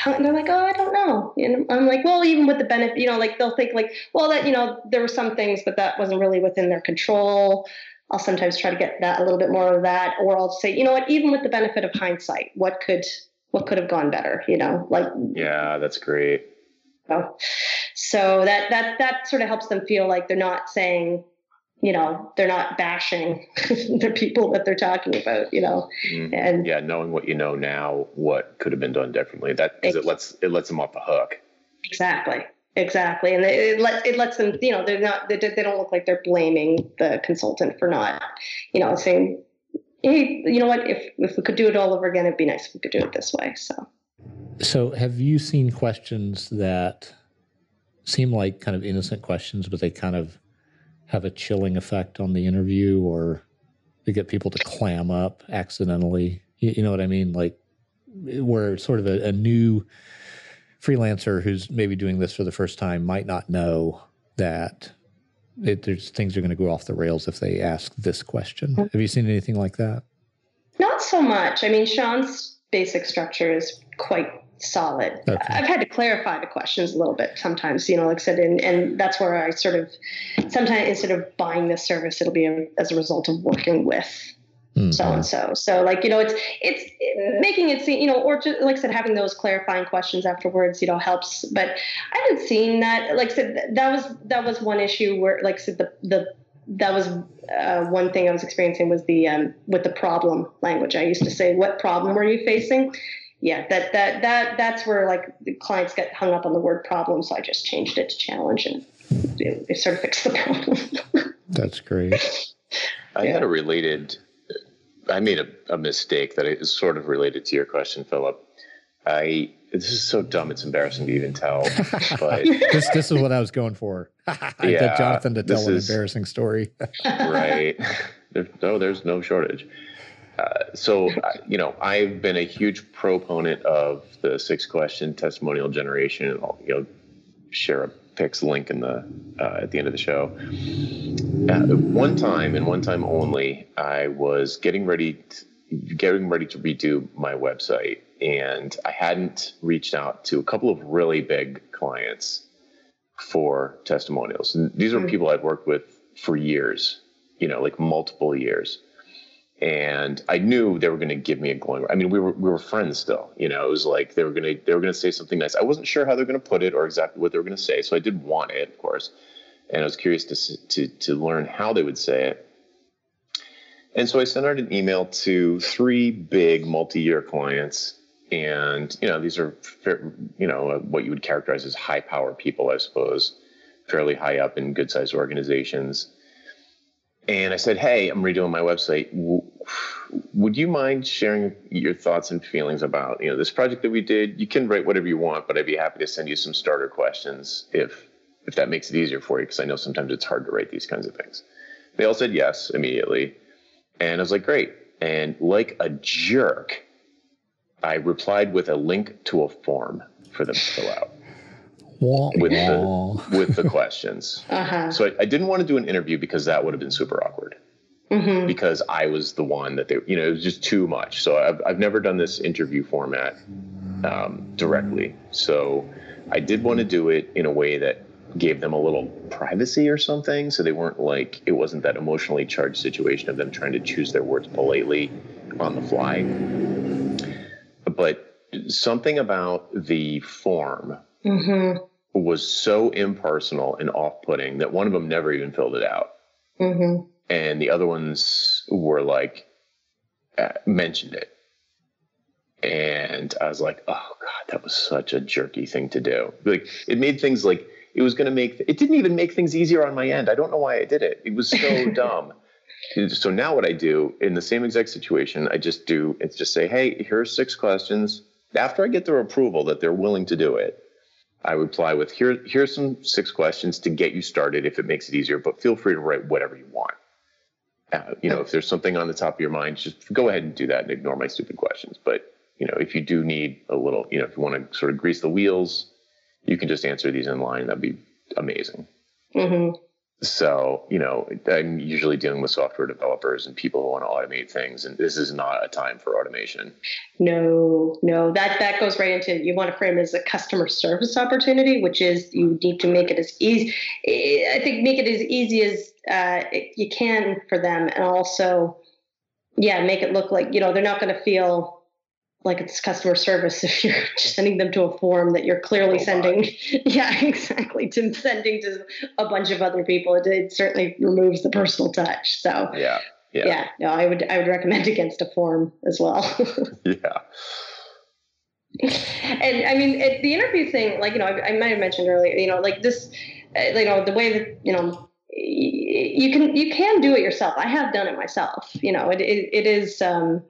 and they're like, oh, I don't know. And I'm like, well, even with the benefit, you know, like they'll think like, well, that you know, there were some things, but that wasn't really within their control. I'll sometimes try to get that a little bit more of that, or I'll say, you know what, even with the benefit of hindsight, what could what could have gone better? You know, like Yeah, that's great. so, so that that that sort of helps them feel like they're not saying, you know, they're not bashing (laughs) the people that they're talking about, you know, Mhm. and Yeah, knowing what you know now, what could have been done differently. That because it lets it lets them off the hook. exactly, exactly, and it, lets it lets them, you know, they're not they, they don't look like they're blaming the consultant for not, you know, saying, hey, you know what, if if we could do it all over again, it'd be nice if we could do it this way. So. So, have you seen questions that seem like kind of innocent questions, but they kind of have a chilling effect on the interview, or they get people to clam up accidentally? You, you know what I mean? Like, where sort of a, a new freelancer who's maybe doing this for the first time might not know that it, there's things are going to go off the rails if they ask this question. Mm-hmm. Have you seen anything like that? Not so much. I mean, Sean's basic structure is quite solid. Okay. I've had to clarify the questions a little bit sometimes, you know, like I said, and, and that's where I sort of sometimes instead of buying this service, it'll be a, as a result of working with. So and so. So, like, you know, it's it's making it seem, you know, or just like I said, having those clarifying questions afterwards, you know, helps. But I haven't seen that. Like I said, that was that was one issue where, like I said, the the that was uh, one thing I was experiencing was the um, with the problem language. I used to say, "What problem were you facing?" Yeah, that that that that's where like the clients get hung up on the word problem. So I just changed it to challenge, and it, it sort of fixed the (laughs) problem. That's great. I Yeah. had a related. I made a, a mistake that is sort of related to your question, Philip. I this is so dumb; it's embarrassing to even tell. (laughs) But this this is what I was going for. (laughs) I Yeah, get Jonathan to tell an is- embarrassing story. (laughs) right, there, no, there's no shortage. Uh, so uh, you know, I've been a huge proponent of the six question testimonial generation, and I'll you know share a picks link in the uh, at the end of the show. Uh, one time and one time only, I was getting ready to, getting ready to redo my website, and I hadn't reached out to a couple of really big clients for testimonials. And these are Mm. people I'd worked with for years, you know, like multiple years. And I knew they were going to give me a glowing. I mean, we were we were friends still. You know, it was like they were going to they were going to say something nice. I wasn't sure how they're going to put it or exactly what they were going to say, so I did want it, of course, and I was curious to to to learn how they would say it. And so I sent out an email to three big multi-year clients, and you know these are you know uh, what you would characterize as high-power people, I suppose, fairly high up in good-sized organizations. And I said, "Hey, I'm redoing my website. W- Would you mind sharing your thoughts and feelings about you know this project that we did? You can write whatever you want, but I'd be happy to send you some starter questions if if that makes it easier for you, because I know sometimes it's hard to write these kinds of things." They all said yes immediately. And I was like, great. And like a jerk, I replied with a link to a form for them to fill out with the with the questions. (laughs) Uh-huh. So I, I didn't want to do an interview because that would have been super awkward. Hmm Because I was the one that they, you know, it was just too much. So I've I've never done this interview format um, directly. So I did want to do it in a way that gave them a little privacy or something, so they weren't like it wasn't that emotionally charged situation of them trying to choose their words politely on the fly. But something about the form hmm was so impersonal and off-putting that one of them never even filled it out hmm and the other ones were like uh, mentioned it. And i was like oh god that was such a jerky thing to do. Like it made things like it was going to make it didn't even make things easier on my end. I don't know why i did it. It was so (laughs) dumb. So now what i do in the same exact situation i just do it's just say hey here's six questions. After i get their approval that they're willing to do it I reply with here here's some six questions to get you started if it makes it easier, but feel free to write whatever you want. Uh, you know, if there's something on the top of your mind, just go ahead and do that and ignore my stupid questions. But you know, if you do need a little, you know, if you want to sort of grease the wheels, you can just answer these in line. That'd be amazing. hmm So, you know, I'm usually dealing with software developers and people who want to automate things, and this is not a time for automation. No, no, that that goes right into you want to frame it as a customer service opportunity, which is you need to make it as easy. I think make it as easy as uh, you can for them, and also, yeah, make it look like you know they're not going to feel like it's customer service (laughs) if you're sending them to a form that you're clearly Robot. sending. (laughs) Yeah, exactly. To sending to a bunch of other people, it, it certainly removes the personal touch. So Yeah, yeah. yeah, no, I would I would recommend against a form as well. (laughs) yeah. and I mean, it, the interview thing, like, you know, I, I might have mentioned earlier, you know, like this, uh, you know, the way that, you know, you can, you can do it yourself. I have done it myself. You know, it, it, it is, um,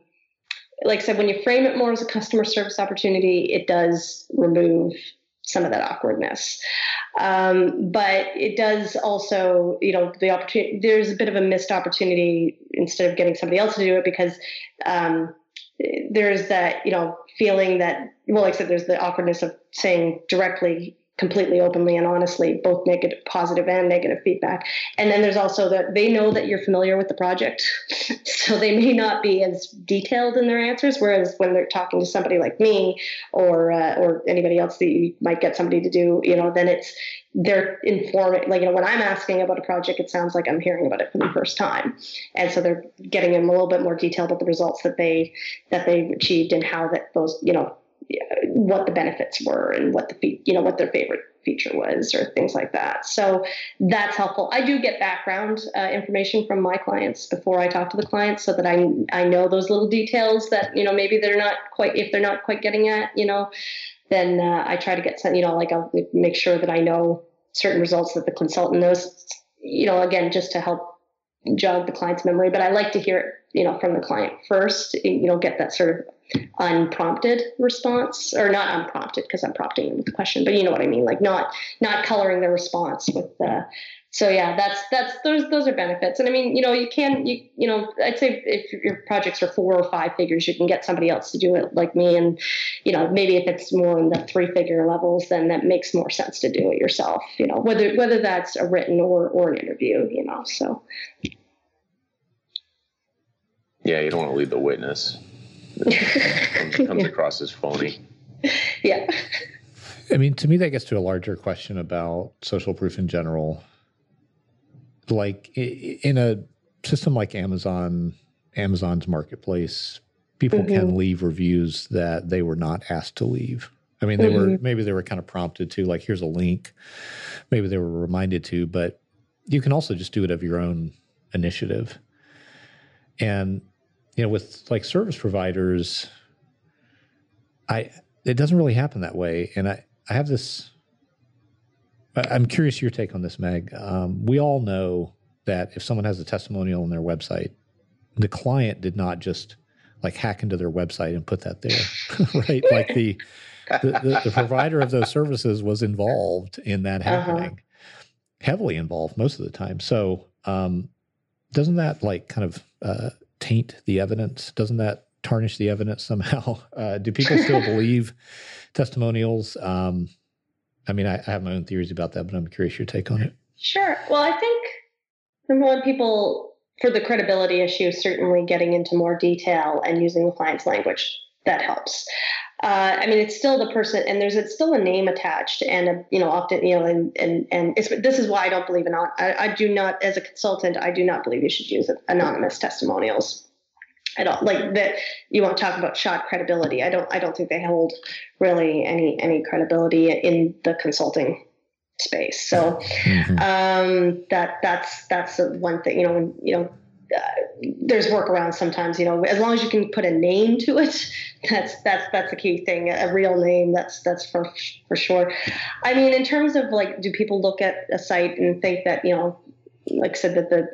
like I said, when you frame it more as a customer service opportunity, it does remove some of that awkwardness. Um, but it does also, you know, the opportunity, there's a bit of a missed opportunity instead of getting somebody else to do it because, um, there's that you know feeling that well like i said there's the awkwardness of saying directly completely openly and honestly both negative positive and negative feedback. And then there's also that they know that you're familiar with the project (laughs) so they may not be as detailed in their answers whereas when they're talking to somebody like me or uh, or anybody else that you might get somebody to do you know then it's they're informing like you know when i'm asking about a project it sounds like i'm hearing about it for the first time. And so they're getting in a little bit more detail about the results that they that they've achieved and how that those you know what the benefits were and what the you know what their favorite feature was or things like that. So that's helpful. I do get background uh, information from my clients before i talk to the clients so that i i know those little details that you know maybe they're not quite if they're not quite getting at you know then uh, i try to get some you know like i'll make sure that i know certain results that the consultant knows you know again just to help jog the client's memory. But i like to hear it you know from the client first you know get that sort of unprompted response or not unprompted because i'm prompting them with the question but you know what i mean like not not coloring the response with the so yeah that's that's those those are benefits. And i mean you know you can you you know i'd say if your projects are four or five figures you can get somebody else to do it like me. And you know maybe if it's more in the three figure levels then that makes more sense to do it yourself you know whether whether that's a written or or an interview you know so. Yeah, you don't want to lead the witness. It comes, comes (laughs) yeah. across as phony. yeah I mean, to me, that gets to a larger question about social proof in general. Like in a system like Amazon, Amazon's marketplace, people can mm-hmm. leave reviews that they were not asked to leave. I mean, they were mm-hmm. maybe they were kind of prompted to, like, here's a link. Maybe they were reminded to, but you can also just do it of your own initiative. And you know, with like service providers, I it doesn't really happen that way. And I, I have this. I'm curious your take on this, Meg. Um, we all know that if someone has a testimonial on their website, the client did not just like hack into their website and put that there, (laughs) right? Like the, the, the the provider of those services was involved in that Uh-huh. happening, heavily involved most of the time. So, um, doesn't that like kind of uh, taint the evidence? Doesn't that tarnish the evidence somehow? (laughs) Uh, do people still (laughs) believe testimonials? Um, I mean, I, I, have my own theories about that, but I'm curious your take on it. Sure. Well, I think number one, people for the credibility issue, certainly getting into more detail and using the client's language that helps. Uh, I mean, it's still the person, and there's it's still a name attached, and a, you know, often you know, and and and this is why I don't believe in. I, I do not, as a consultant, I do not believe you should use anonymous testimonials at all. Like that, you want to talk about shot credibility. I don't. I don't think they hold really any any credibility in the consulting space. So mm-hmm. um, that that's that's the one thing. You know, when, you know uh, there's workarounds sometimes, you know, as long as you can put a name to it, (laughs) that's that's that's a key thing. A real name, that's that's for for sure. I mean, in terms of like, do people look at a site and think that you know, like I said, that the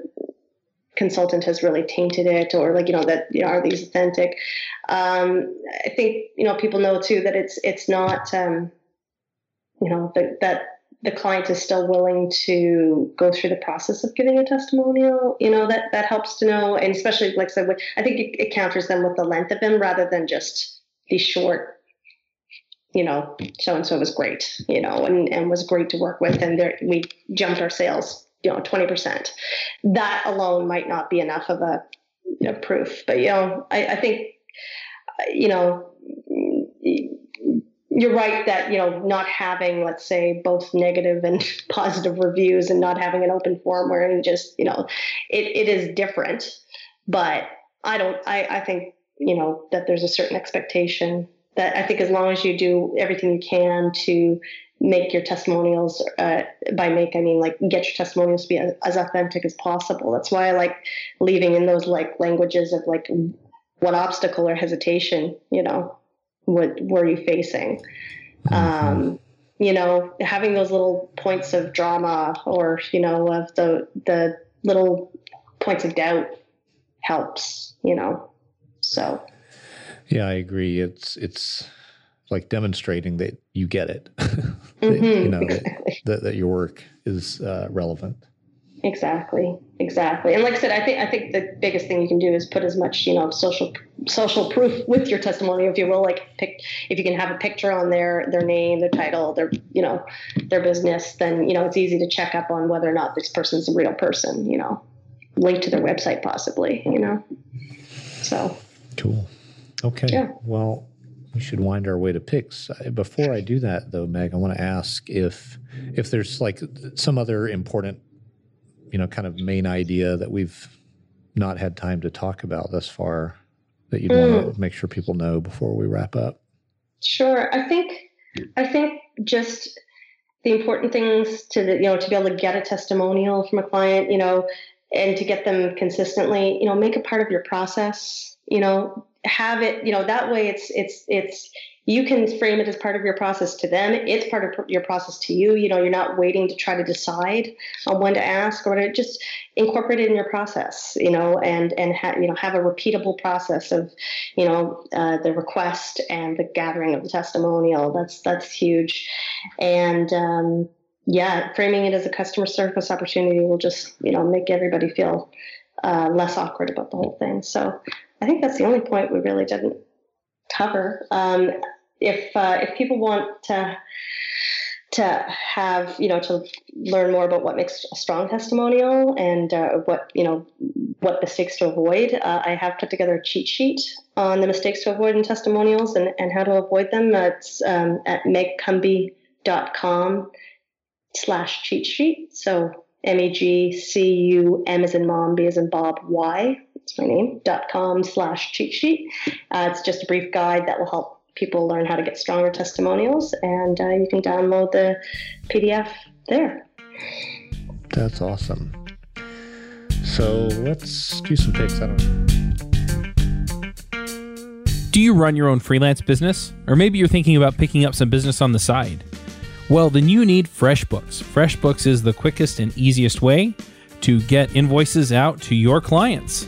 consultant has really tainted it, or like you know that you know are these authentic? Um, I think you know people know too that it's it's not. Um, you know that that the client is still willing to go through the process of giving a testimonial, you know, that that helps to know. And especially, like I said, I think it, it counters them with the length of them rather than just the short, you know, so and so was great, you know, and, and was great to work with. And there, we jumped our sales, you know, 20%. That alone might not be enough of a know, proof. But, you know, I, I think, you know, you're right that you know not having let's say both negative and (laughs) positive reviews and not having an open forum where you just you know it, it is different. But i don't I, I think you know that there's a certain expectation that i think as long as you do everything you can to make your testimonials uh, by make i mean like get your testimonials to be as, as authentic as possible. That's why i like leaving in those like languages of like what obstacle or hesitation you know what were you facing? Mm-hmm. um, you know having those little points of drama or you know of the the little points of doubt helps you know so. Yeah i agree. It's it's like demonstrating that you get it. That, (laughs) mm-hmm. you know that, that, that, your work is uh, relevant Exactly, exactly. And like I said, I think I think the biggest thing you can do is put as much you know social social proof with your testimony, if you will. Like pick if you can have a picture on their their name, their title, their you know their business, then you know it's easy to check up on whether or not this person's a real person. You know, link to their website possibly. You know, so cool. Okay. Yeah. Well, we should wind our way to picks. Before I do that, though, Meg, I want to ask if if there's like some other important you know, kind of main idea that we've not had time to talk about thus far that you'd mm. want to make sure people know before we wrap up? Sure. I think I think just the important things to the, you know to be able to get a testimonial from a client, you know, and to get them consistently, you know, make it part of your process. You know, have it, you know, that way it's it's it's you can frame it as part of your process to them. It's part of your process to you. You know, you're not waiting to try to decide on when to ask or to just incorporate it in your process. You know, and and ha- you know have a repeatable process of, you know, uh, the request and the gathering of the testimonial. That's that's huge, and um, yeah, framing it as a customer service opportunity will just you know make everybody feel uh, less awkward about the whole thing. So I think that's the only point we really didn't cover. Um, if uh, if people want to to have you know to learn more about what makes a strong testimonial and uh, what you know what mistakes to avoid uh, i have put together a cheat sheet on the mistakes to avoid in testimonials and, and how to avoid them. It's um, at megcumby.com slash cheat sheet. So m-e-g-c-u-m as in mom b as in bob y it's my name dot com slash cheat sheet. Uh, it's just a brief guide that will help people learn how to get stronger testimonials, and uh, you can download the PDF there. That's awesome. So let's do some picks. I don't know. Do you run your own freelance business? Or maybe you're thinking about picking up some business on the side? Well, then you need FreshBooks. FreshBooks is the quickest and easiest way to get invoices out to your clients.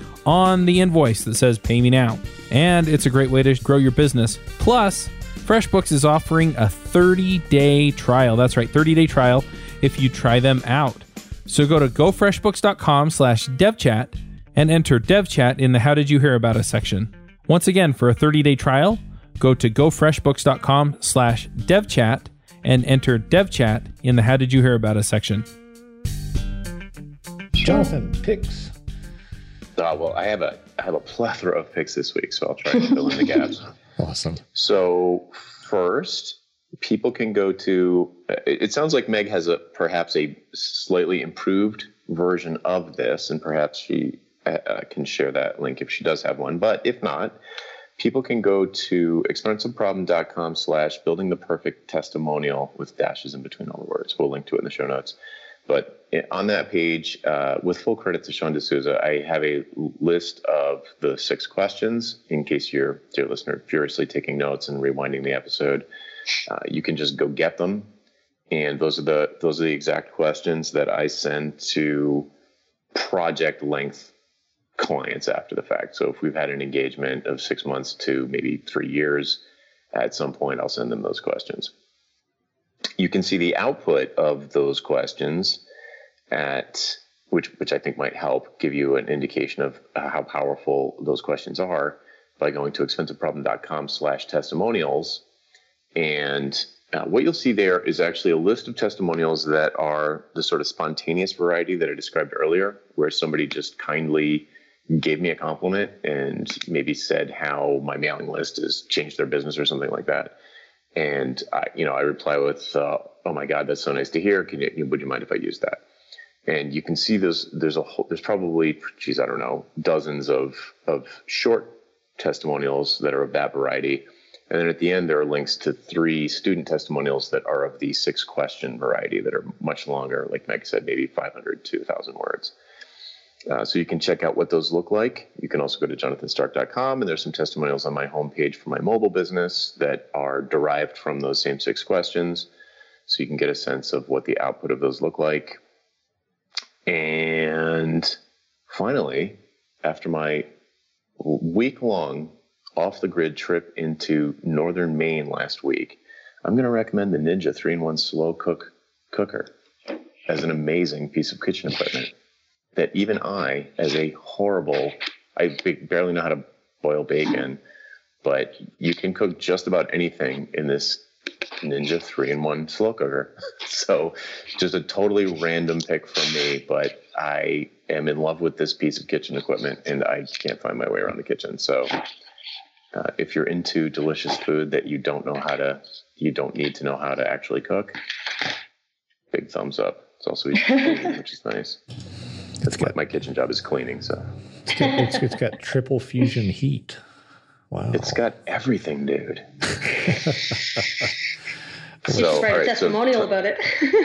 on the invoice that says Pay Me Now. And it's a great way to grow your business. Plus, FreshBooks is offering a 30 day trial. That's right, 30 day trial if you try them out. So go to gofreshbooks.com slash devchat and enter devchat in the How Did You Hear About Us section. Once again, for a 30 day trial, go to gofreshbooks.com slash devchat and enter devchat in the How Did You Hear About Us section. Jonathan, picks. Uh, well, I have a I have a plethora of picks this week, so I'll try to fill in the gaps. (laughs) Awesome. So first, people can go to. It, it sounds like Meg has a perhaps a slightly improved version of this, and perhaps she uh, uh can share that link if she does have one. But if not, people can go to expensiveproblem.com slash building the perfect testimonial with dashes in between all the words. We'll link to it in the show notes. But on that page, uh, with full credit to Sean D'Souza, I have a list of the six questions in case you're, dear listener, furiously taking notes and rewinding the episode. Uh, you can just go get them, and those are the those are the exact questions that I send to project length clients after the fact. So if we've had an engagement of six months to maybe three years, at some point I'll send them those questions. You can see the output of those questions at which which I think might help give you an indication of how powerful those questions are by going to expensiveproblem.com slash testimonials. And uh, what you'll see there is actually a list of testimonials that are the sort of spontaneous variety that I described earlier, where somebody just kindly gave me a compliment and maybe said how my mailing list has changed their business or something like that. And I, you know, I reply with, uh, "Oh my God, that's so nice to hear. Can you, would you mind if I use that?" And you can see there's there's a whole, there's probably, geez, I don't know, dozens of of short testimonials that are of that variety. And then at the end, there are links to three student testimonials that are of the six question variety that are much longer, like Meg said, maybe 500 to 1,000 words. Uh, so you can check out what those look like. You can also go to jonathanstark.com, and there's some testimonials on my homepage for my mobile business that are derived from those same six questions. So you can get a sense of what the output of those look like. And finally, after my week long off the grid trip into northern Maine last week, I'm going to recommend the Ninja 3 in 1 slow cook cooker as an amazing piece of kitchen equipment that even I, as a horrible, I barely know how to boil bacon, but you can cook just about anything in this Ninja 3 in 1 slow cooker. (laughs) So just a totally random pick from me, but I am in love with this piece of kitchen equipment and I can't find my way around the kitchen. So uh, if you're into delicious food that you don't know how to, you don't need to know how to actually cook, big thumbs up. It's also easy clean, (laughs) which is nice. That's got, my, my kitchen job is cleaning, so it's got, it's, it's got triple fusion heat. Wow, it's got everything, dude. (laughs) So, you just write right, a testimonial so about it.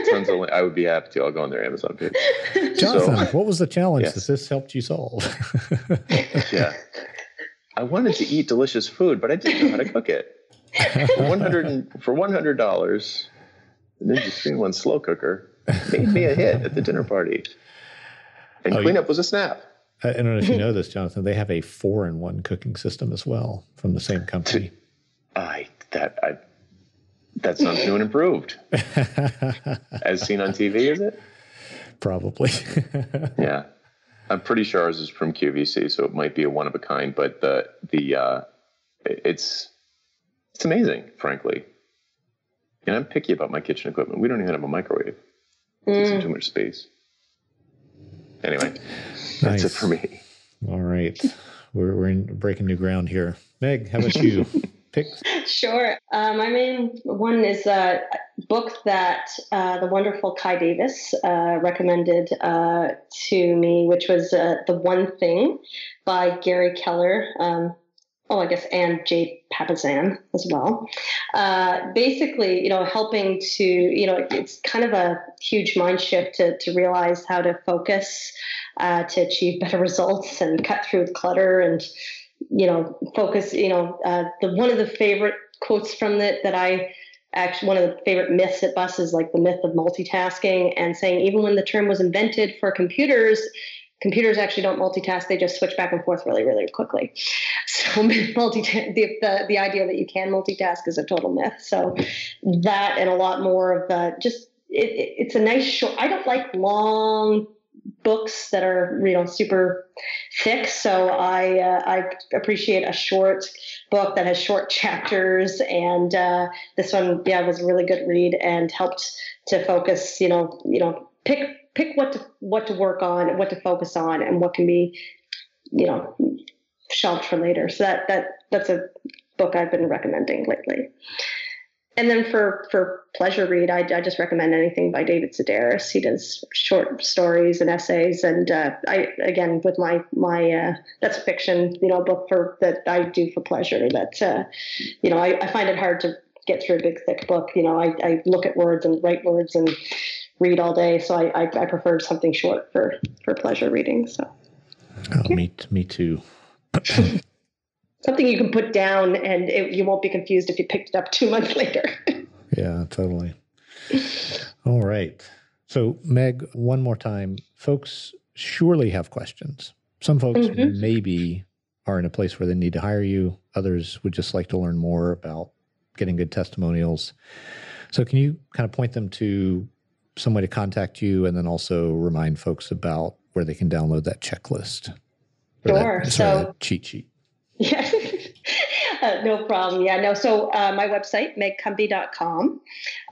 (laughs) tons of, (laughs) I would be happy to. I'll go on their Amazon page. (laughs) Jonathan, so, what was the challenge yes. that this helped you solve? yeah. I wanted to eat delicious food, but I didn't know how to cook it. For one hundred for one hundred dollars, the Ninja Three One slow cooker made me a hit at the dinner party, and oh, cleanup you, was a snap. I don't know if you know this, Jonathan. They have a four in one cooking system as well from the same company. I that I that sounds new and improved. (laughs) As seen on TV, is it? Probably. (laughs) yeah. I'm pretty sure ours is from QVC, so it might be a one of a kind, but the the uh, it's it's amazing, frankly. And I'm picky about my kitchen equipment. We don't even have a microwave. It takes too much space. Anyway, nice. that's it for me. All right. We're, we're in breaking new ground here. Meg, how about you? (laughs) picks? Sure. Uh, my main one is a book that uh, the wonderful Kai Davis uh, recommended uh, to me, which was uh, The One Thing by Gary Keller. Um, oh, I guess, and Jay Papasan as well. Uh, basically, you know, helping to, you know, it's kind of a huge mind shift to, to realize how to focus uh, to achieve better (laughs) results and cut through clutter and, you know, focus, you know, uh, the one of the favorite quotes from that that I actually one of the favorite myths at bus is like the myth of multitasking and saying even when the term was invented for computers computers actually don't multitask they just switch back and forth really really quickly. (laughs) So multi the, the, the idea that you can multitask is a total myth. So that and a lot more of the just it, it, it's a nice short i don't like long books that are you know super thick so i uh, i appreciate a short book that has short (laughs) chapters and uh, this one yeah was a really good read and helped to focus you know you know pick pick what to what to work on, what to focus on, and what can be, you know, shelved for later. So that that that's a book I've been recommending lately. And then for for pleasure read, I, I just recommend anything by David Sedaris. He does short stories and essays, and uh, I again with my my uh, that's fiction, you know, book for that I do for pleasure. That uh, you know I, I find it hard to get through a big thick book. You know, I, I look at words and write words and read all day. So I, I, I prefer something short for, for pleasure reading. So oh, yeah. me, me too. (laughs) something you can put down and it, you won't be confused if you picked it up two (laughs) months later. yeah, totally. All right. So, Meg, one more time, folks surely have questions. Some folks mm-hmm. maybe are in a place where they need to hire you. Others would just like to learn more about getting good testimonials. So, can you kind of point them to some way to contact you and then also remind folks about where they can download that checklist? Sure. That, so, cheat sheet. (laughs) Yeah. Uh, no problem. Yeah, no. So uh, my website, megcumby.com,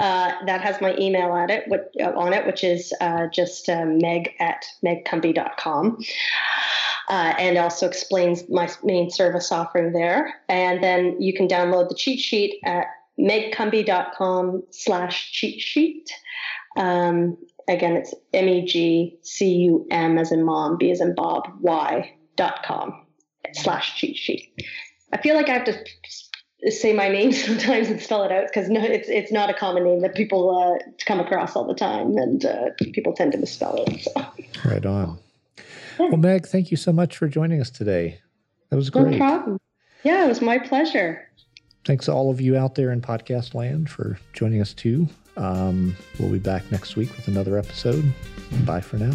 uh, that has my email at it, uh, on it, which is uh, just uh, meg at megcumby.com. And also explains my main service offering there. And then you can download the cheat sheet at megcumby.com slash cheat sheet. Um, again, it's M E G C U M as in mom, B as in Bob, Y dot com slash cheat sheet. I feel like I have to say my name (laughs) sometimes and spell it out because no, it's it's not a common name that people uh, come across all the time, and uh, people tend to misspell it. So. Right on. Well, Meg, thank you so much for joining us today. That was great. No problem. Yeah, it was my pleasure. Thanks to all of you out there in podcast land for joining us too. Um, we'll be back next week with another episode. Bye for now.